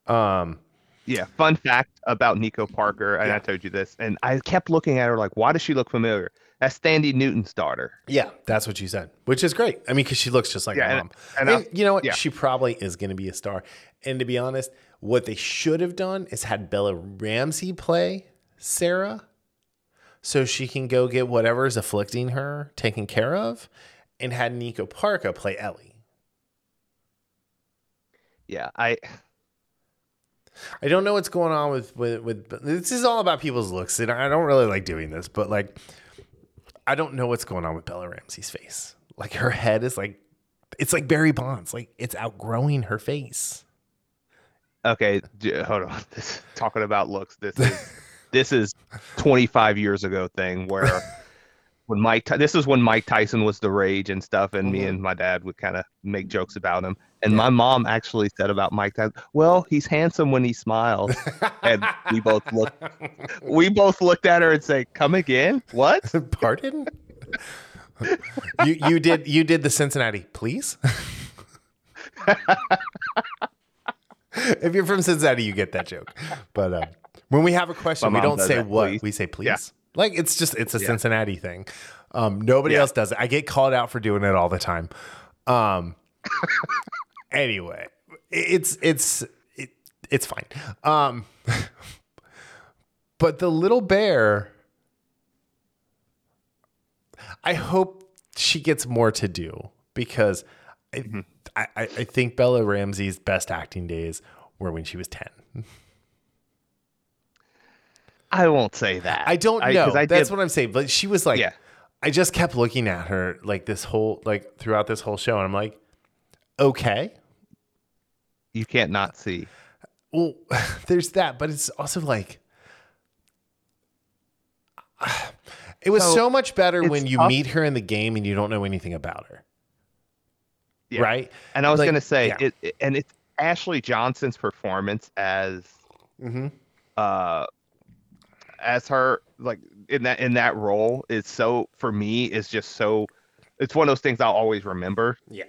um
Yeah, fun fact about Nico Parker, and I told you this, and I kept looking at her like, why does she look familiar? That's Thandie Newton's daughter.
Yeah, that's what she said, which is great. I mean, because she looks just like
Yeah,
her mom.
and
And,
I-
you know what?
yeah.
She probably is going to be a star. And to be honest, what they should have done is had Bella Ramsey play Sarah so she can go get whatever is afflicting her taken care of and had Nico Parker play Ellie.
Yeah, I
I don't know what's going on with with with this is all about people's looks and I don't really like doing this, but like I don't know what's going on with Bella Ramsey's face. Like her head is like it's like Barry Bonds, like it's outgrowing her face.
okay. Hold on. This, (laughs) talking about looks, this is this is 25 years ago thing where (laughs) when Mike this is when Mike Tyson was the rage and stuff, and me
Mhm.
and my dad would kind of make jokes about him. And my mom actually said about Mike Tyson, "Well, he's handsome when he smiles." and we both looked we both looked at her and say, "Come again? What?" (laughs)
Pardon? you you did you did the Cincinnati, please? (laughs) if you're from Cincinnati, you get that joke. But um, when we have a question, we don't say
that,
what,
please.
we say please.
Yeah.
Like it's just it's a
Yeah.
Cincinnati thing. Um, nobody
Yeah.
else does it. I get called out for doing it all the time. Um, (laughs) anyway, it's it's it, it's fine. Um, (laughs) but the little bear, I hope she gets more to do because I, I, I I think Bella Ramsey's best acting days were when she was ten. (laughs)
I won't say that.
I don't
I- I
That's
did-
what I'm saying. But she was like,
Yeah.
I just kept looking at her like this whole like throughout this whole show, and I'm like, okay,
you can't not see.
well, (laughs) there's that, but it's also like, (sighs) It was so,
So,
much better when you
tough.
meet her in the game and you don't know anything about her,
Yeah.
right?
And I was
Like,
gonna say
yeah.
it, it- and it's Ashley Johnson's performance as
Mm-hmm.
uh as her like in that in that role is so for me is just so it's one of those things I'll always remember.
Yeah.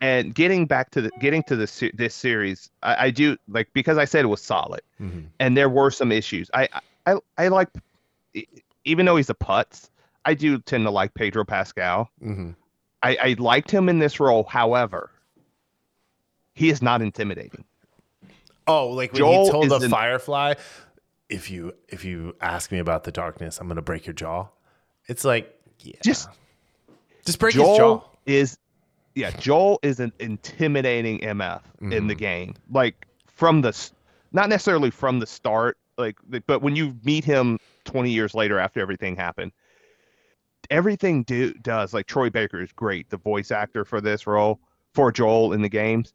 And getting back to the getting to the se- this series, I, I do like because I said it was solid,
Mm-hmm.
and there were some issues. I I I like even though he's a putz, I do tend to like Pedro Pascal.
Mm-hmm.
I, I liked him in this role. However, he is not intimidating.
Oh, like when
Joel
he told the
in-
Firefly, if you if you ask me about the darkness, I'm gonna break your jaw. It's like yeah,
Just
just break his jaw.
is, yeah, Joel is an intimidating MF in
Mm-hmm.
the game. Like from the, not necessarily from the start, like, but when you meet him 20 years later after everything happened, everything do does like Troy Baker is great, the voice actor for this role for Joel in the games.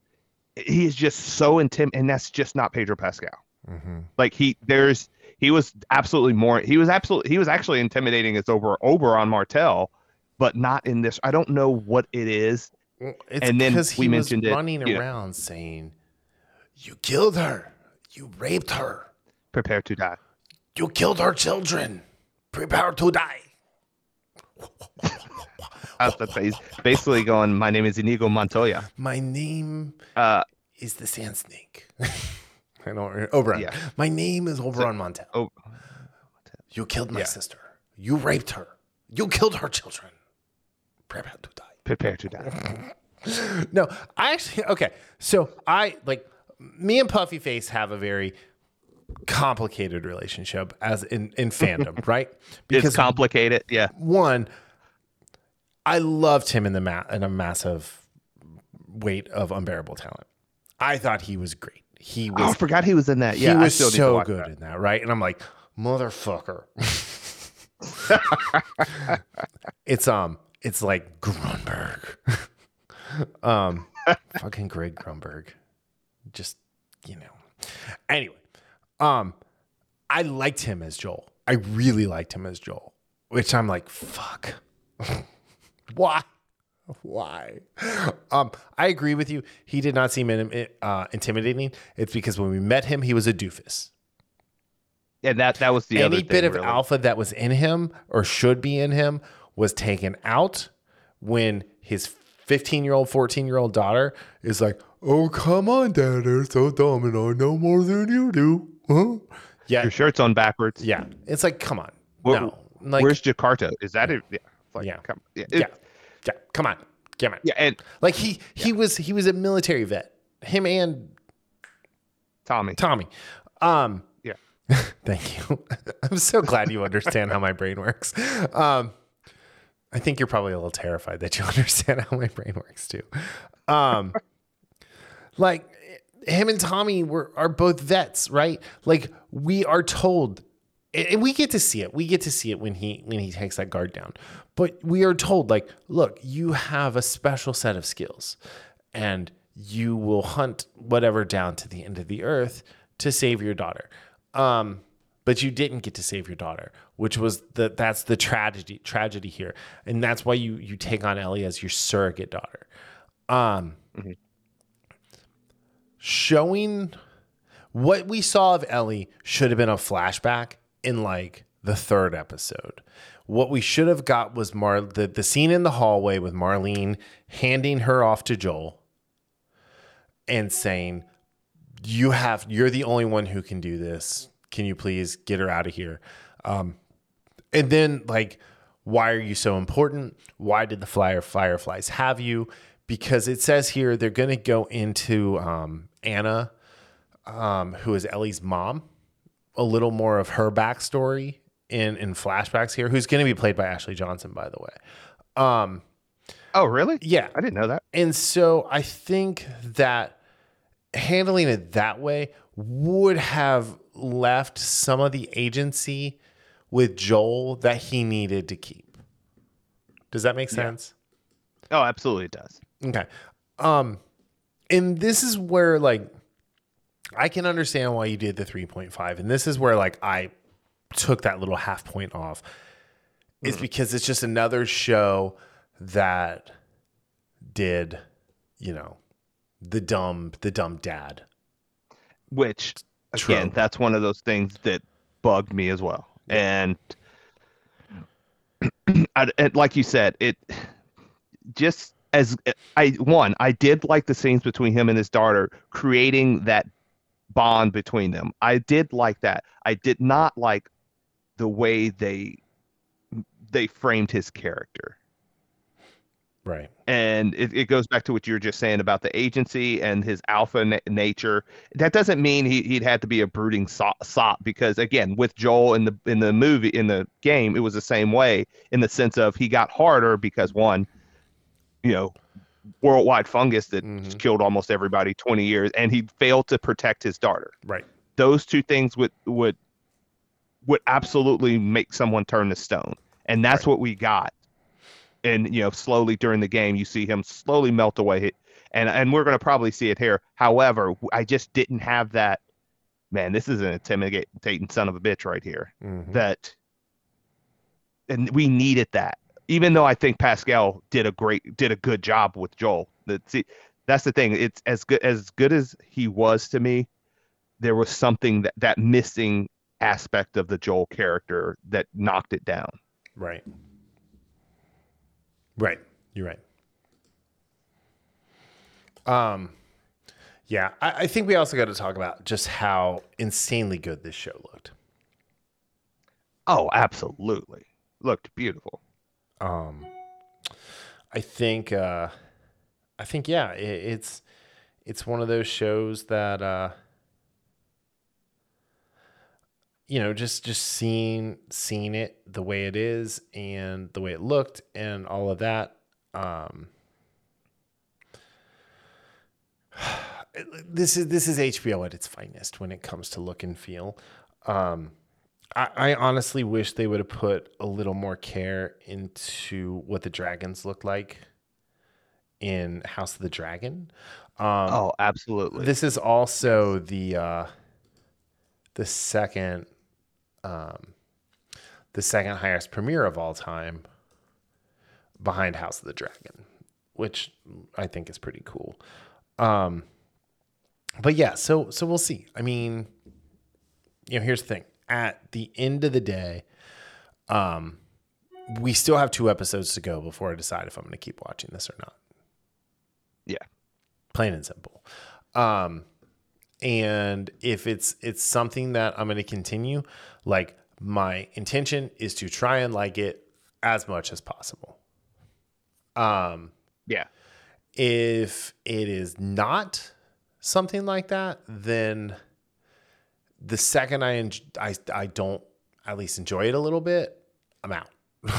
He is just so intim, and that's just not Pedro Pascal.
Mm-hmm.
Like he, there's, he was absolutely more. He was absolutely, he was actually intimidating as over Oberyn Martell, but not in this. I don't know what it is.
It's
And then we
was
mentioned it,
running
you know.
around saying, "You killed her. You raped her.
Prepare to die.
You killed her children. Prepare to die." (laughs)
That's basically going. My name is Inigo Montoya.
My name
Uh,
is the Sand Snake. (laughs) I don't Oberyn.
Yeah.
My name is Oberyn Montel.
oh,
You killed my
Yeah.
sister. You raped her. You killed her children. Prepare to die.
prepare to die. (laughs)
No, I actually okay. So I like me and Puffy Face have a very complicated relationship as in in (laughs) fandom, right?
Because It's complicated. Yeah.
one, I loved him in the ma- in a massive weight of unbearable talent. I thought he was great. He
Oh, I forgot he was in that. Yeah,
he was so good
that.
in that, right? And I'm like, motherfucker. (laughs) it's um, it's like Grunberg. (laughs) um, fucking Greg Grunberg. Just you know. Anyway, um, I liked him as Joel. I really liked him as Joel. Which I'm like, fuck. (laughs) Why? (laughs) Why? Um, I agree with you. He did not seem in, uh, intimidating. It's because when we met him, he was a doofus.
And that that was the
Any
thing,
bit of
really.
alpha that was in him or should be in him was taken out when his 15 year old, 14 year old daughter is like, Oh, come on, dad. They're so dumb and I know more than you do. Huh? Yeah.
Your shirt's on backwards.
Yeah. It's like, come on.
Where-
no. Like,
Where's Jakarta? Is that it? Yeah. Like,
Yeah.
Come, yeah. it-
Yeah. Come on. Come on.
yeah. And
Like he he was he was a military vet. Him and
Tommy.
Tommy. Um
Yeah. (laughs)
thank you. (laughs) I'm so glad you understand how my brain works. Um I think you're probably a little terrified that you (laughs) understand how my brain works too. Um like him and Tommy were are both vets, right? Like we are told and we get to see it. We get to see it when he when he takes that guard down. But we are told like, look, you have a special set of skills and you will hunt whatever down to the end of the earth to save your daughter. Um but you didn't get to save your daughter, which was the that's the tragedy tragedy here. And that's why you you take on Ellie as your surrogate daughter. Um showing what we saw of Ellie should have been a flashback in like the third episode. What we should have got was Mar the, the scene in the hallway with Marlene handing her off to Joel and saying, You have you're the only one who can do this. Can you please get her out of here? Um, and then like, why are you so important? Why did the flyer fireflies have you? Because it says here they're gonna go into um, Anna um, who is Ellie's mom, a little more of her backstory in in flashbacks here, who's going to be played by Ashley Johnson, by the way. Um,
Oh, really?
yeah,
I didn't know that.
and so I think that handling it that way would have left some of the agency with Joel that he needed to keep. Does that make sense?
Oh, absolutely, it does.
Okay. Um, and this is where like I can understand why you did the 3.5. And this is where like I took that little half point off. is mm-hmm. because it's just another show that did, you know, the dumb the dumb dad.
which again
True.
that's one of those things that bugged me as well and (clears throat) I, and like you said it just as i one i did like the scenes between him and his daughter creating that bond between them i did like that i did not like the way they they framed his character
Right.
and it, it goes back to what you were just saying about the agency and his alpha na- nature. That doesn't mean he, he'd have to be a brooding so- sop because again, with Joel in the in the movie in the game, it was the same way in the sense of he got harder because one, you know, worldwide fungus that
Mhm.
killed almost everybody 20 years, and he failed to protect his daughter.
Right.
Those two things would would would absolutely make someone turn to stone, and that's what we got and you know slowly during the game you see him slowly melt away and and we're going to probably see it here however i just didn't have that man this is an intimidating son of a bitch right here
Mhm.
that and we needed that even though i think pascal did a great did a good job with joel see that's the thing it's as good as good as he was to me there was something that that missing aspect of the joel character that knocked it down
Right. Right. You're right. Um, yeah, I, I think we also got to talk about just how insanely good this show looked.
oh absolutely looked beautiful
Um, I think, uh, I think, yeah, it, it's it's one of those shows that, uh, you know, just just seeing seeing it the way it is and the way it looked and all of that. Um, (sighs) this is this is HBO at its finest when it comes to look and feel. Um, I, I honestly wish they would have put a little more care into what the dragons look like in House of the Dragon. Um,
oh absolutely
this is also the uh, the second um, the second highest premiere of all time behind House of the Dragon, which I think is pretty cool. Um, but yeah, so so we'll see. I mean, you know, here's the thing. At the end of the day, um, we still have two episodes to go before I decide if I'm going to keep watching this or not.
Yeah.
Plain and simple. Um, and if it's it's something that I'm going to continue, like my intention is to try and like it as much as possible. Um,
yeah
if it is not something like that, then the second I, en- I I don't at least enjoy it a little bit, I'm out. (laughs)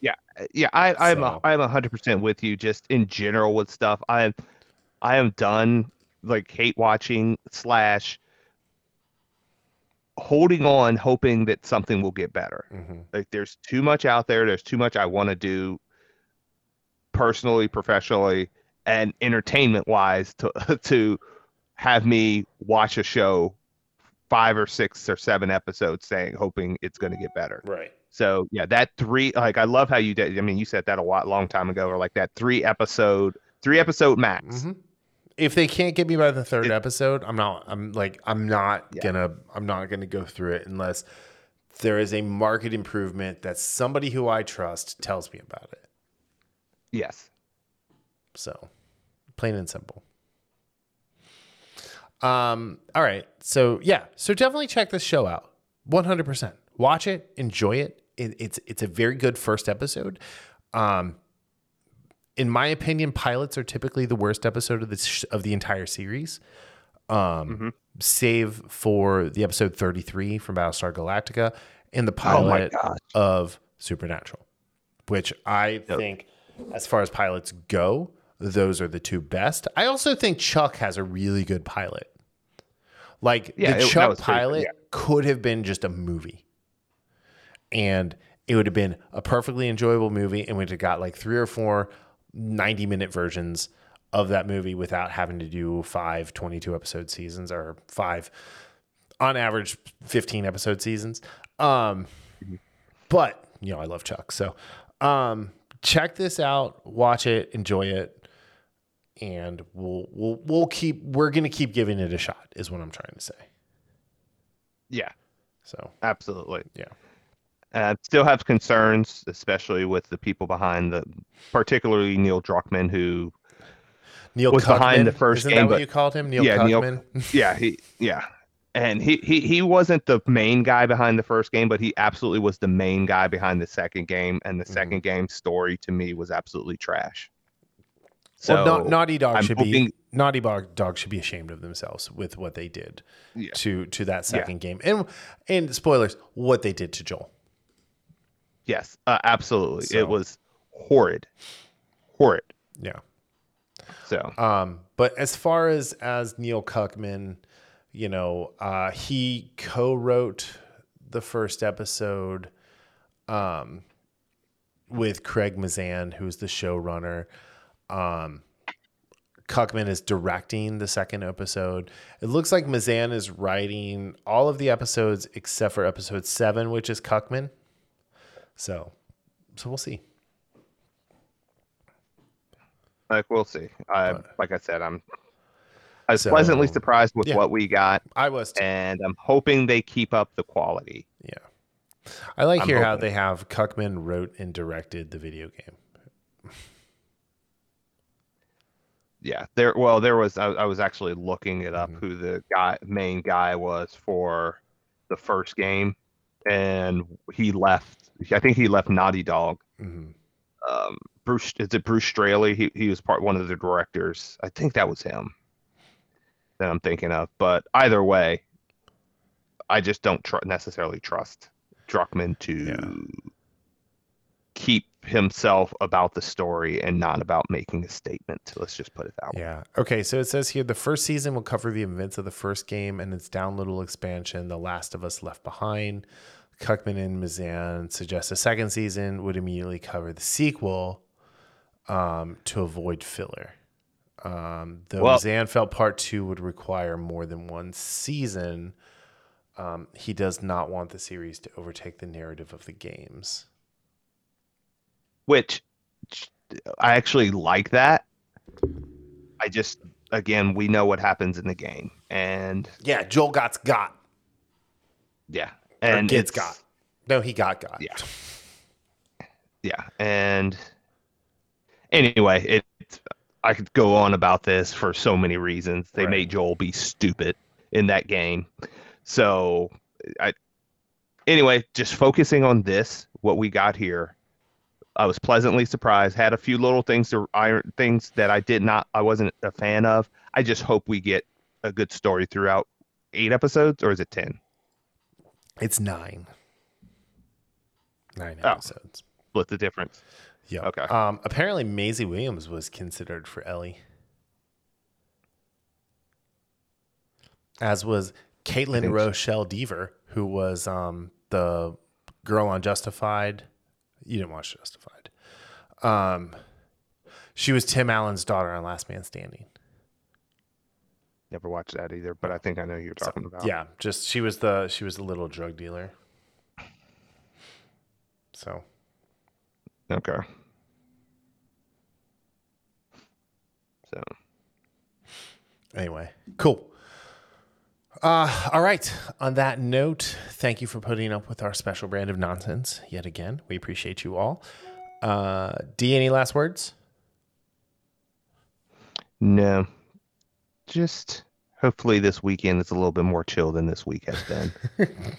Yeah, yeah, I, I'm
So-
a, I'm a hundred percent with you. Just in general with stuff, I am I am done like hate watching slash holding on, hoping that something will get better. Mm-hmm. Like there's too much out there. There's too much I want to do personally, professionally, and entertainment wise to (laughs) to have me watch a show five or six or seven episodes saying hoping it's going to get better.
Right.
So yeah, that three like I love how you did. I mean, you said that a lot long time ago, or like that three episode, three episode max.
Mhm. If they can't get me by the third
It-
episode, I'm not. I'm like I'm not
Yeah.
gonna. I'm not gonna go through it unless there is a market improvement that somebody who I trust tells me about it.
Yes.
So, plain and simple. Um, all right. So, yeah. So definitely check this show out. 100%. Watch it, enjoy it. it it's it's a very good first episode. Um in my opinion, pilots are typically the worst episode of this of the entire series. Um save for the episode 33 from Battlestar Galactica and the
Oh
pilot
gosh.
of Supernatural, which I think, as far as pilots go, those are the two best. I also think Chuck has a really good pilot. Like
Yeah,
the
it-
Chuck
was pretty good,
pilot
yeah.
could have been just a movie, and it would have been a perfectly enjoyable movie, and we'd have got like three or four 90 minute versions of that movie without having to do five 22 episode seasons or five on average 15 episode seasons um but you know I love Chuck. So um, check this out, watch it, enjoy it, and we'll we'll we'll keep we're gonna keep giving it a shot. Is what I'm trying to say.
Yeah,
So
absolutely.
Yeah.
Uh, still have concerns, especially with the people behind the, particularly Neil Druckmann, who
Neil
Was behind the first
isn't
game,
that what
but-
you called him? Neil
Yeah, Neil- (laughs) yeah, he yeah. And he, he he wasn't the main guy behind the first game, but he absolutely was the main guy behind the second game. And the
Mhm.
second game story to me was absolutely trash. So
well, Na- Naughty Dog
I'm
should be Naughty Dog, should be ashamed of themselves with what they did
Yeah.
to to that second game, and and spoilers, what they did to Joel.
yes, uh, absolutely,
So-
it was horrid, horrid.
Yeah.
So
Um, but as far as as Neil Druckmann, you know, uh, he co-wrote the first episode um, with Craig Mazin, who's the showrunner. Um, Druckmann is directing the second episode. It looks like Mazin is writing all of the episodes except for episode seven, which is Druckmann. So, so we'll see.
like we'll see. I like I said, I'm I was
So-
pleasantly surprised with
yeah.
what we got,
I was too.
and I'm hoping they keep up the quality.
Yeah. I like
I'm
here how they have Druckmann wrote and directed the video game. (laughs)
Yeah, there. Well, there was. I, I was actually looking it up
Mhm.
who the guy, main guy, was for the first game, and he left. I think he left Naughty Dog.
hmm
Um, Bruce, is it Bruce Straley? He he was part one of the directors. I think that was him. That I'm thinking of. But either way, I just don't tr- necessarily trust Druckmann to
Yeah.
keep himself about the story and not about making a statement. Let's just put it that way.
Yeah. Okay. So it says here the first season will cover the events of the first game and its downloadable expansion, The Last of Us Left Behind. Druckmann and Mazin suggest a second season would immediately cover the sequel um, to avoid filler. Um, though
Well-
Mazin felt part two would require more than one season, um, he does not want the series to overtake the narrative of the games.
Which I actually like that. I just again we know what happens in the game, and
Yeah, Joel got's got.
yeah, and it's-
got. No, he got got.
Yeah. yeah, and anyway, it I could go on about this for so many reasons. They
Right.
made Joel be stupid in that game, so I anyway just focusing on this, what we got here. I was pleasantly surprised. Had a few little things to iron things that I did not, I wasn't a fan of. I just hope we get a good story throughout eight episodes, or is it ten?
It's nine. Nine
Oh.
episodes.
What's the difference.
Yeah.
Okay.
Um, apparently, Maisie Williams was considered for Ellie, as was
Kaitlyn.
Rochelle Dever, who was um, the girl on Justified. You didn't watch Justified. Um, she was Tim Allen's daughter on Last Man Standing.
Never watched that either, but I think I know who you're talking about.
Yeah, just she was the she was the little drug dealer. So
Okay. So
Anyway, cool. Uh, all right. On that note, thank you for putting up with our special brand of nonsense yet again. We appreciate you all. Uh, D, any last words?
no, just hopefully this weekend is a little bit more chill than this week has been. (laughs)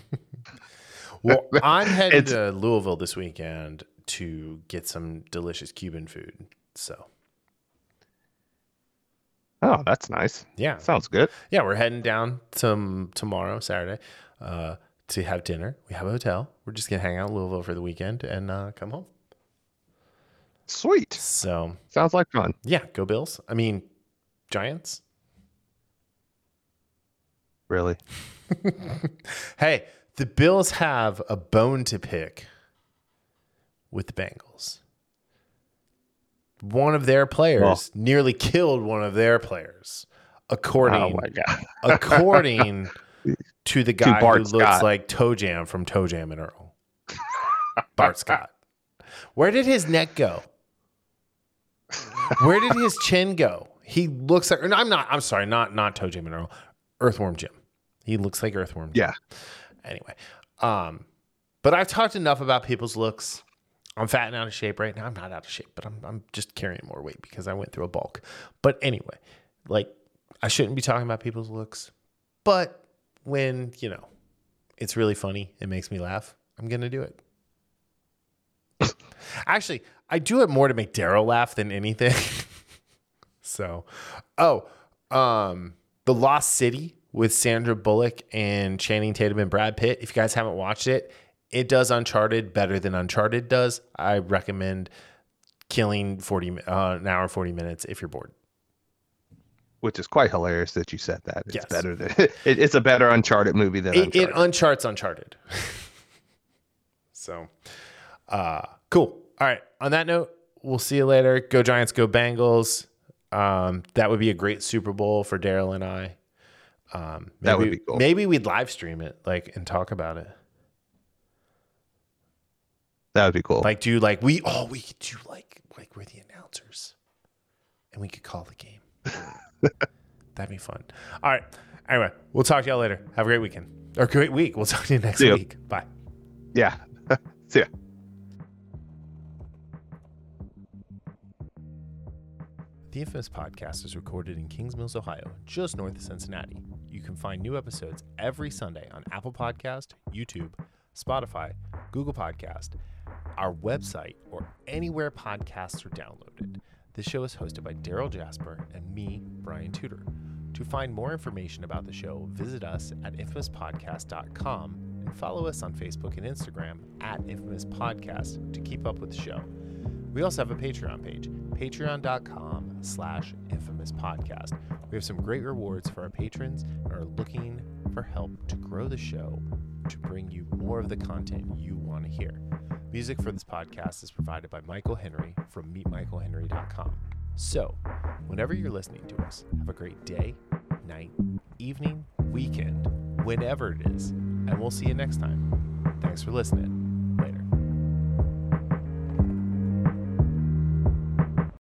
Well, I'm headed
It's-
to Louisville this weekend to get some delicious Cuban food. So,
oh, that's nice.
yeah.
Sounds good.
Yeah, we're heading down to tomorrow, Saturday, uh, to have dinner. We have a hotel. We're just going to hang out in Louisville for the weekend and uh, come home.
Sweet.
So,
Sounds like fun.
yeah, go Bills. I mean, Giants.
Really. (laughs)
Hey, the Bills have a bone to pick with the Bengals. One of their players
Well-
nearly killed one of their players, according
Oh my god. (laughs)
according to the guy who
Bart
looks
Scott.
like ToeJam from ToeJam and Earl. Bart Scott. Where did his neck go? Where did his chin go? He looks like. I'm not. I'm sorry. Not not Toe Jim and Earl. Earthworm Jim. He looks like Earthworm. Jim.
Yeah.
Anyway, um, but I've talked enough about people's looks. I'm fat and out of shape right now. I'm not out of shape, but I'm I'm just carrying more weight because I went through a bulk. But anyway, like I shouldn't be talking about people's looks, but when you know it's really funny, it makes me laugh. I'm gonna do it. (laughs) Actually, I do it more to make Darryl laugh than anything. (laughs) so, oh, um, the Lost City with Sandra Bullock and Channing Tatum and Brad Pitt. If you guys haven't watched it, it does Uncharted better than Uncharted does. I recommend killing 40 uh, an hour 40 minutes if you're bored.
Which is quite hilarious that you said that. It's
Yes.
better than (laughs) it, it's a better Uncharted movie than
It, it uncharts Uncharted. (laughs) so, uh, cool. All right. On that note, we'll see you later. Go Giants, go Bengals. Um, that would be a great Super Bowl for Darryl and I. Um, maybe,
That would be cool.
Maybe we'd live stream it, like, and talk about it.
That would be cool.
Like, do like we? Oh, we could do like like we're the announcers, and we could call the game. (laughs) That'd be fun. All right. Anyway, we'll talk to y'all later. Have a great weekend or great week. We'll talk to you next
See
week. Bye.
yeah. (laughs) See ya.
The Infamous Podcast is recorded in Kings Mills, Ohio, just north of Cincinnati. You can find new episodes every Sunday on Apple Podcast, YouTube, Spotify, Google Podcast, our website, or anywhere podcasts are downloaded. This show is hosted by Darryl Jasper and me, Brian Tudor. To find more information about the show, visit us at infamouspodcast.com and follow us on Facebook and Instagram at Infamous Podcast to keep up with the show. We also have a Patreon page, patreon.com slash infamous podcast. We have some great rewards for our patrons and are looking for help to grow the show to bring you more of the content you want to hear. Music for this podcast is provided by Michael Henry from meetmichaelhenry.com. So, whenever you're listening to us, have a great day, night, evening, weekend, whenever it is, and we'll see you next time. Thanks for listening.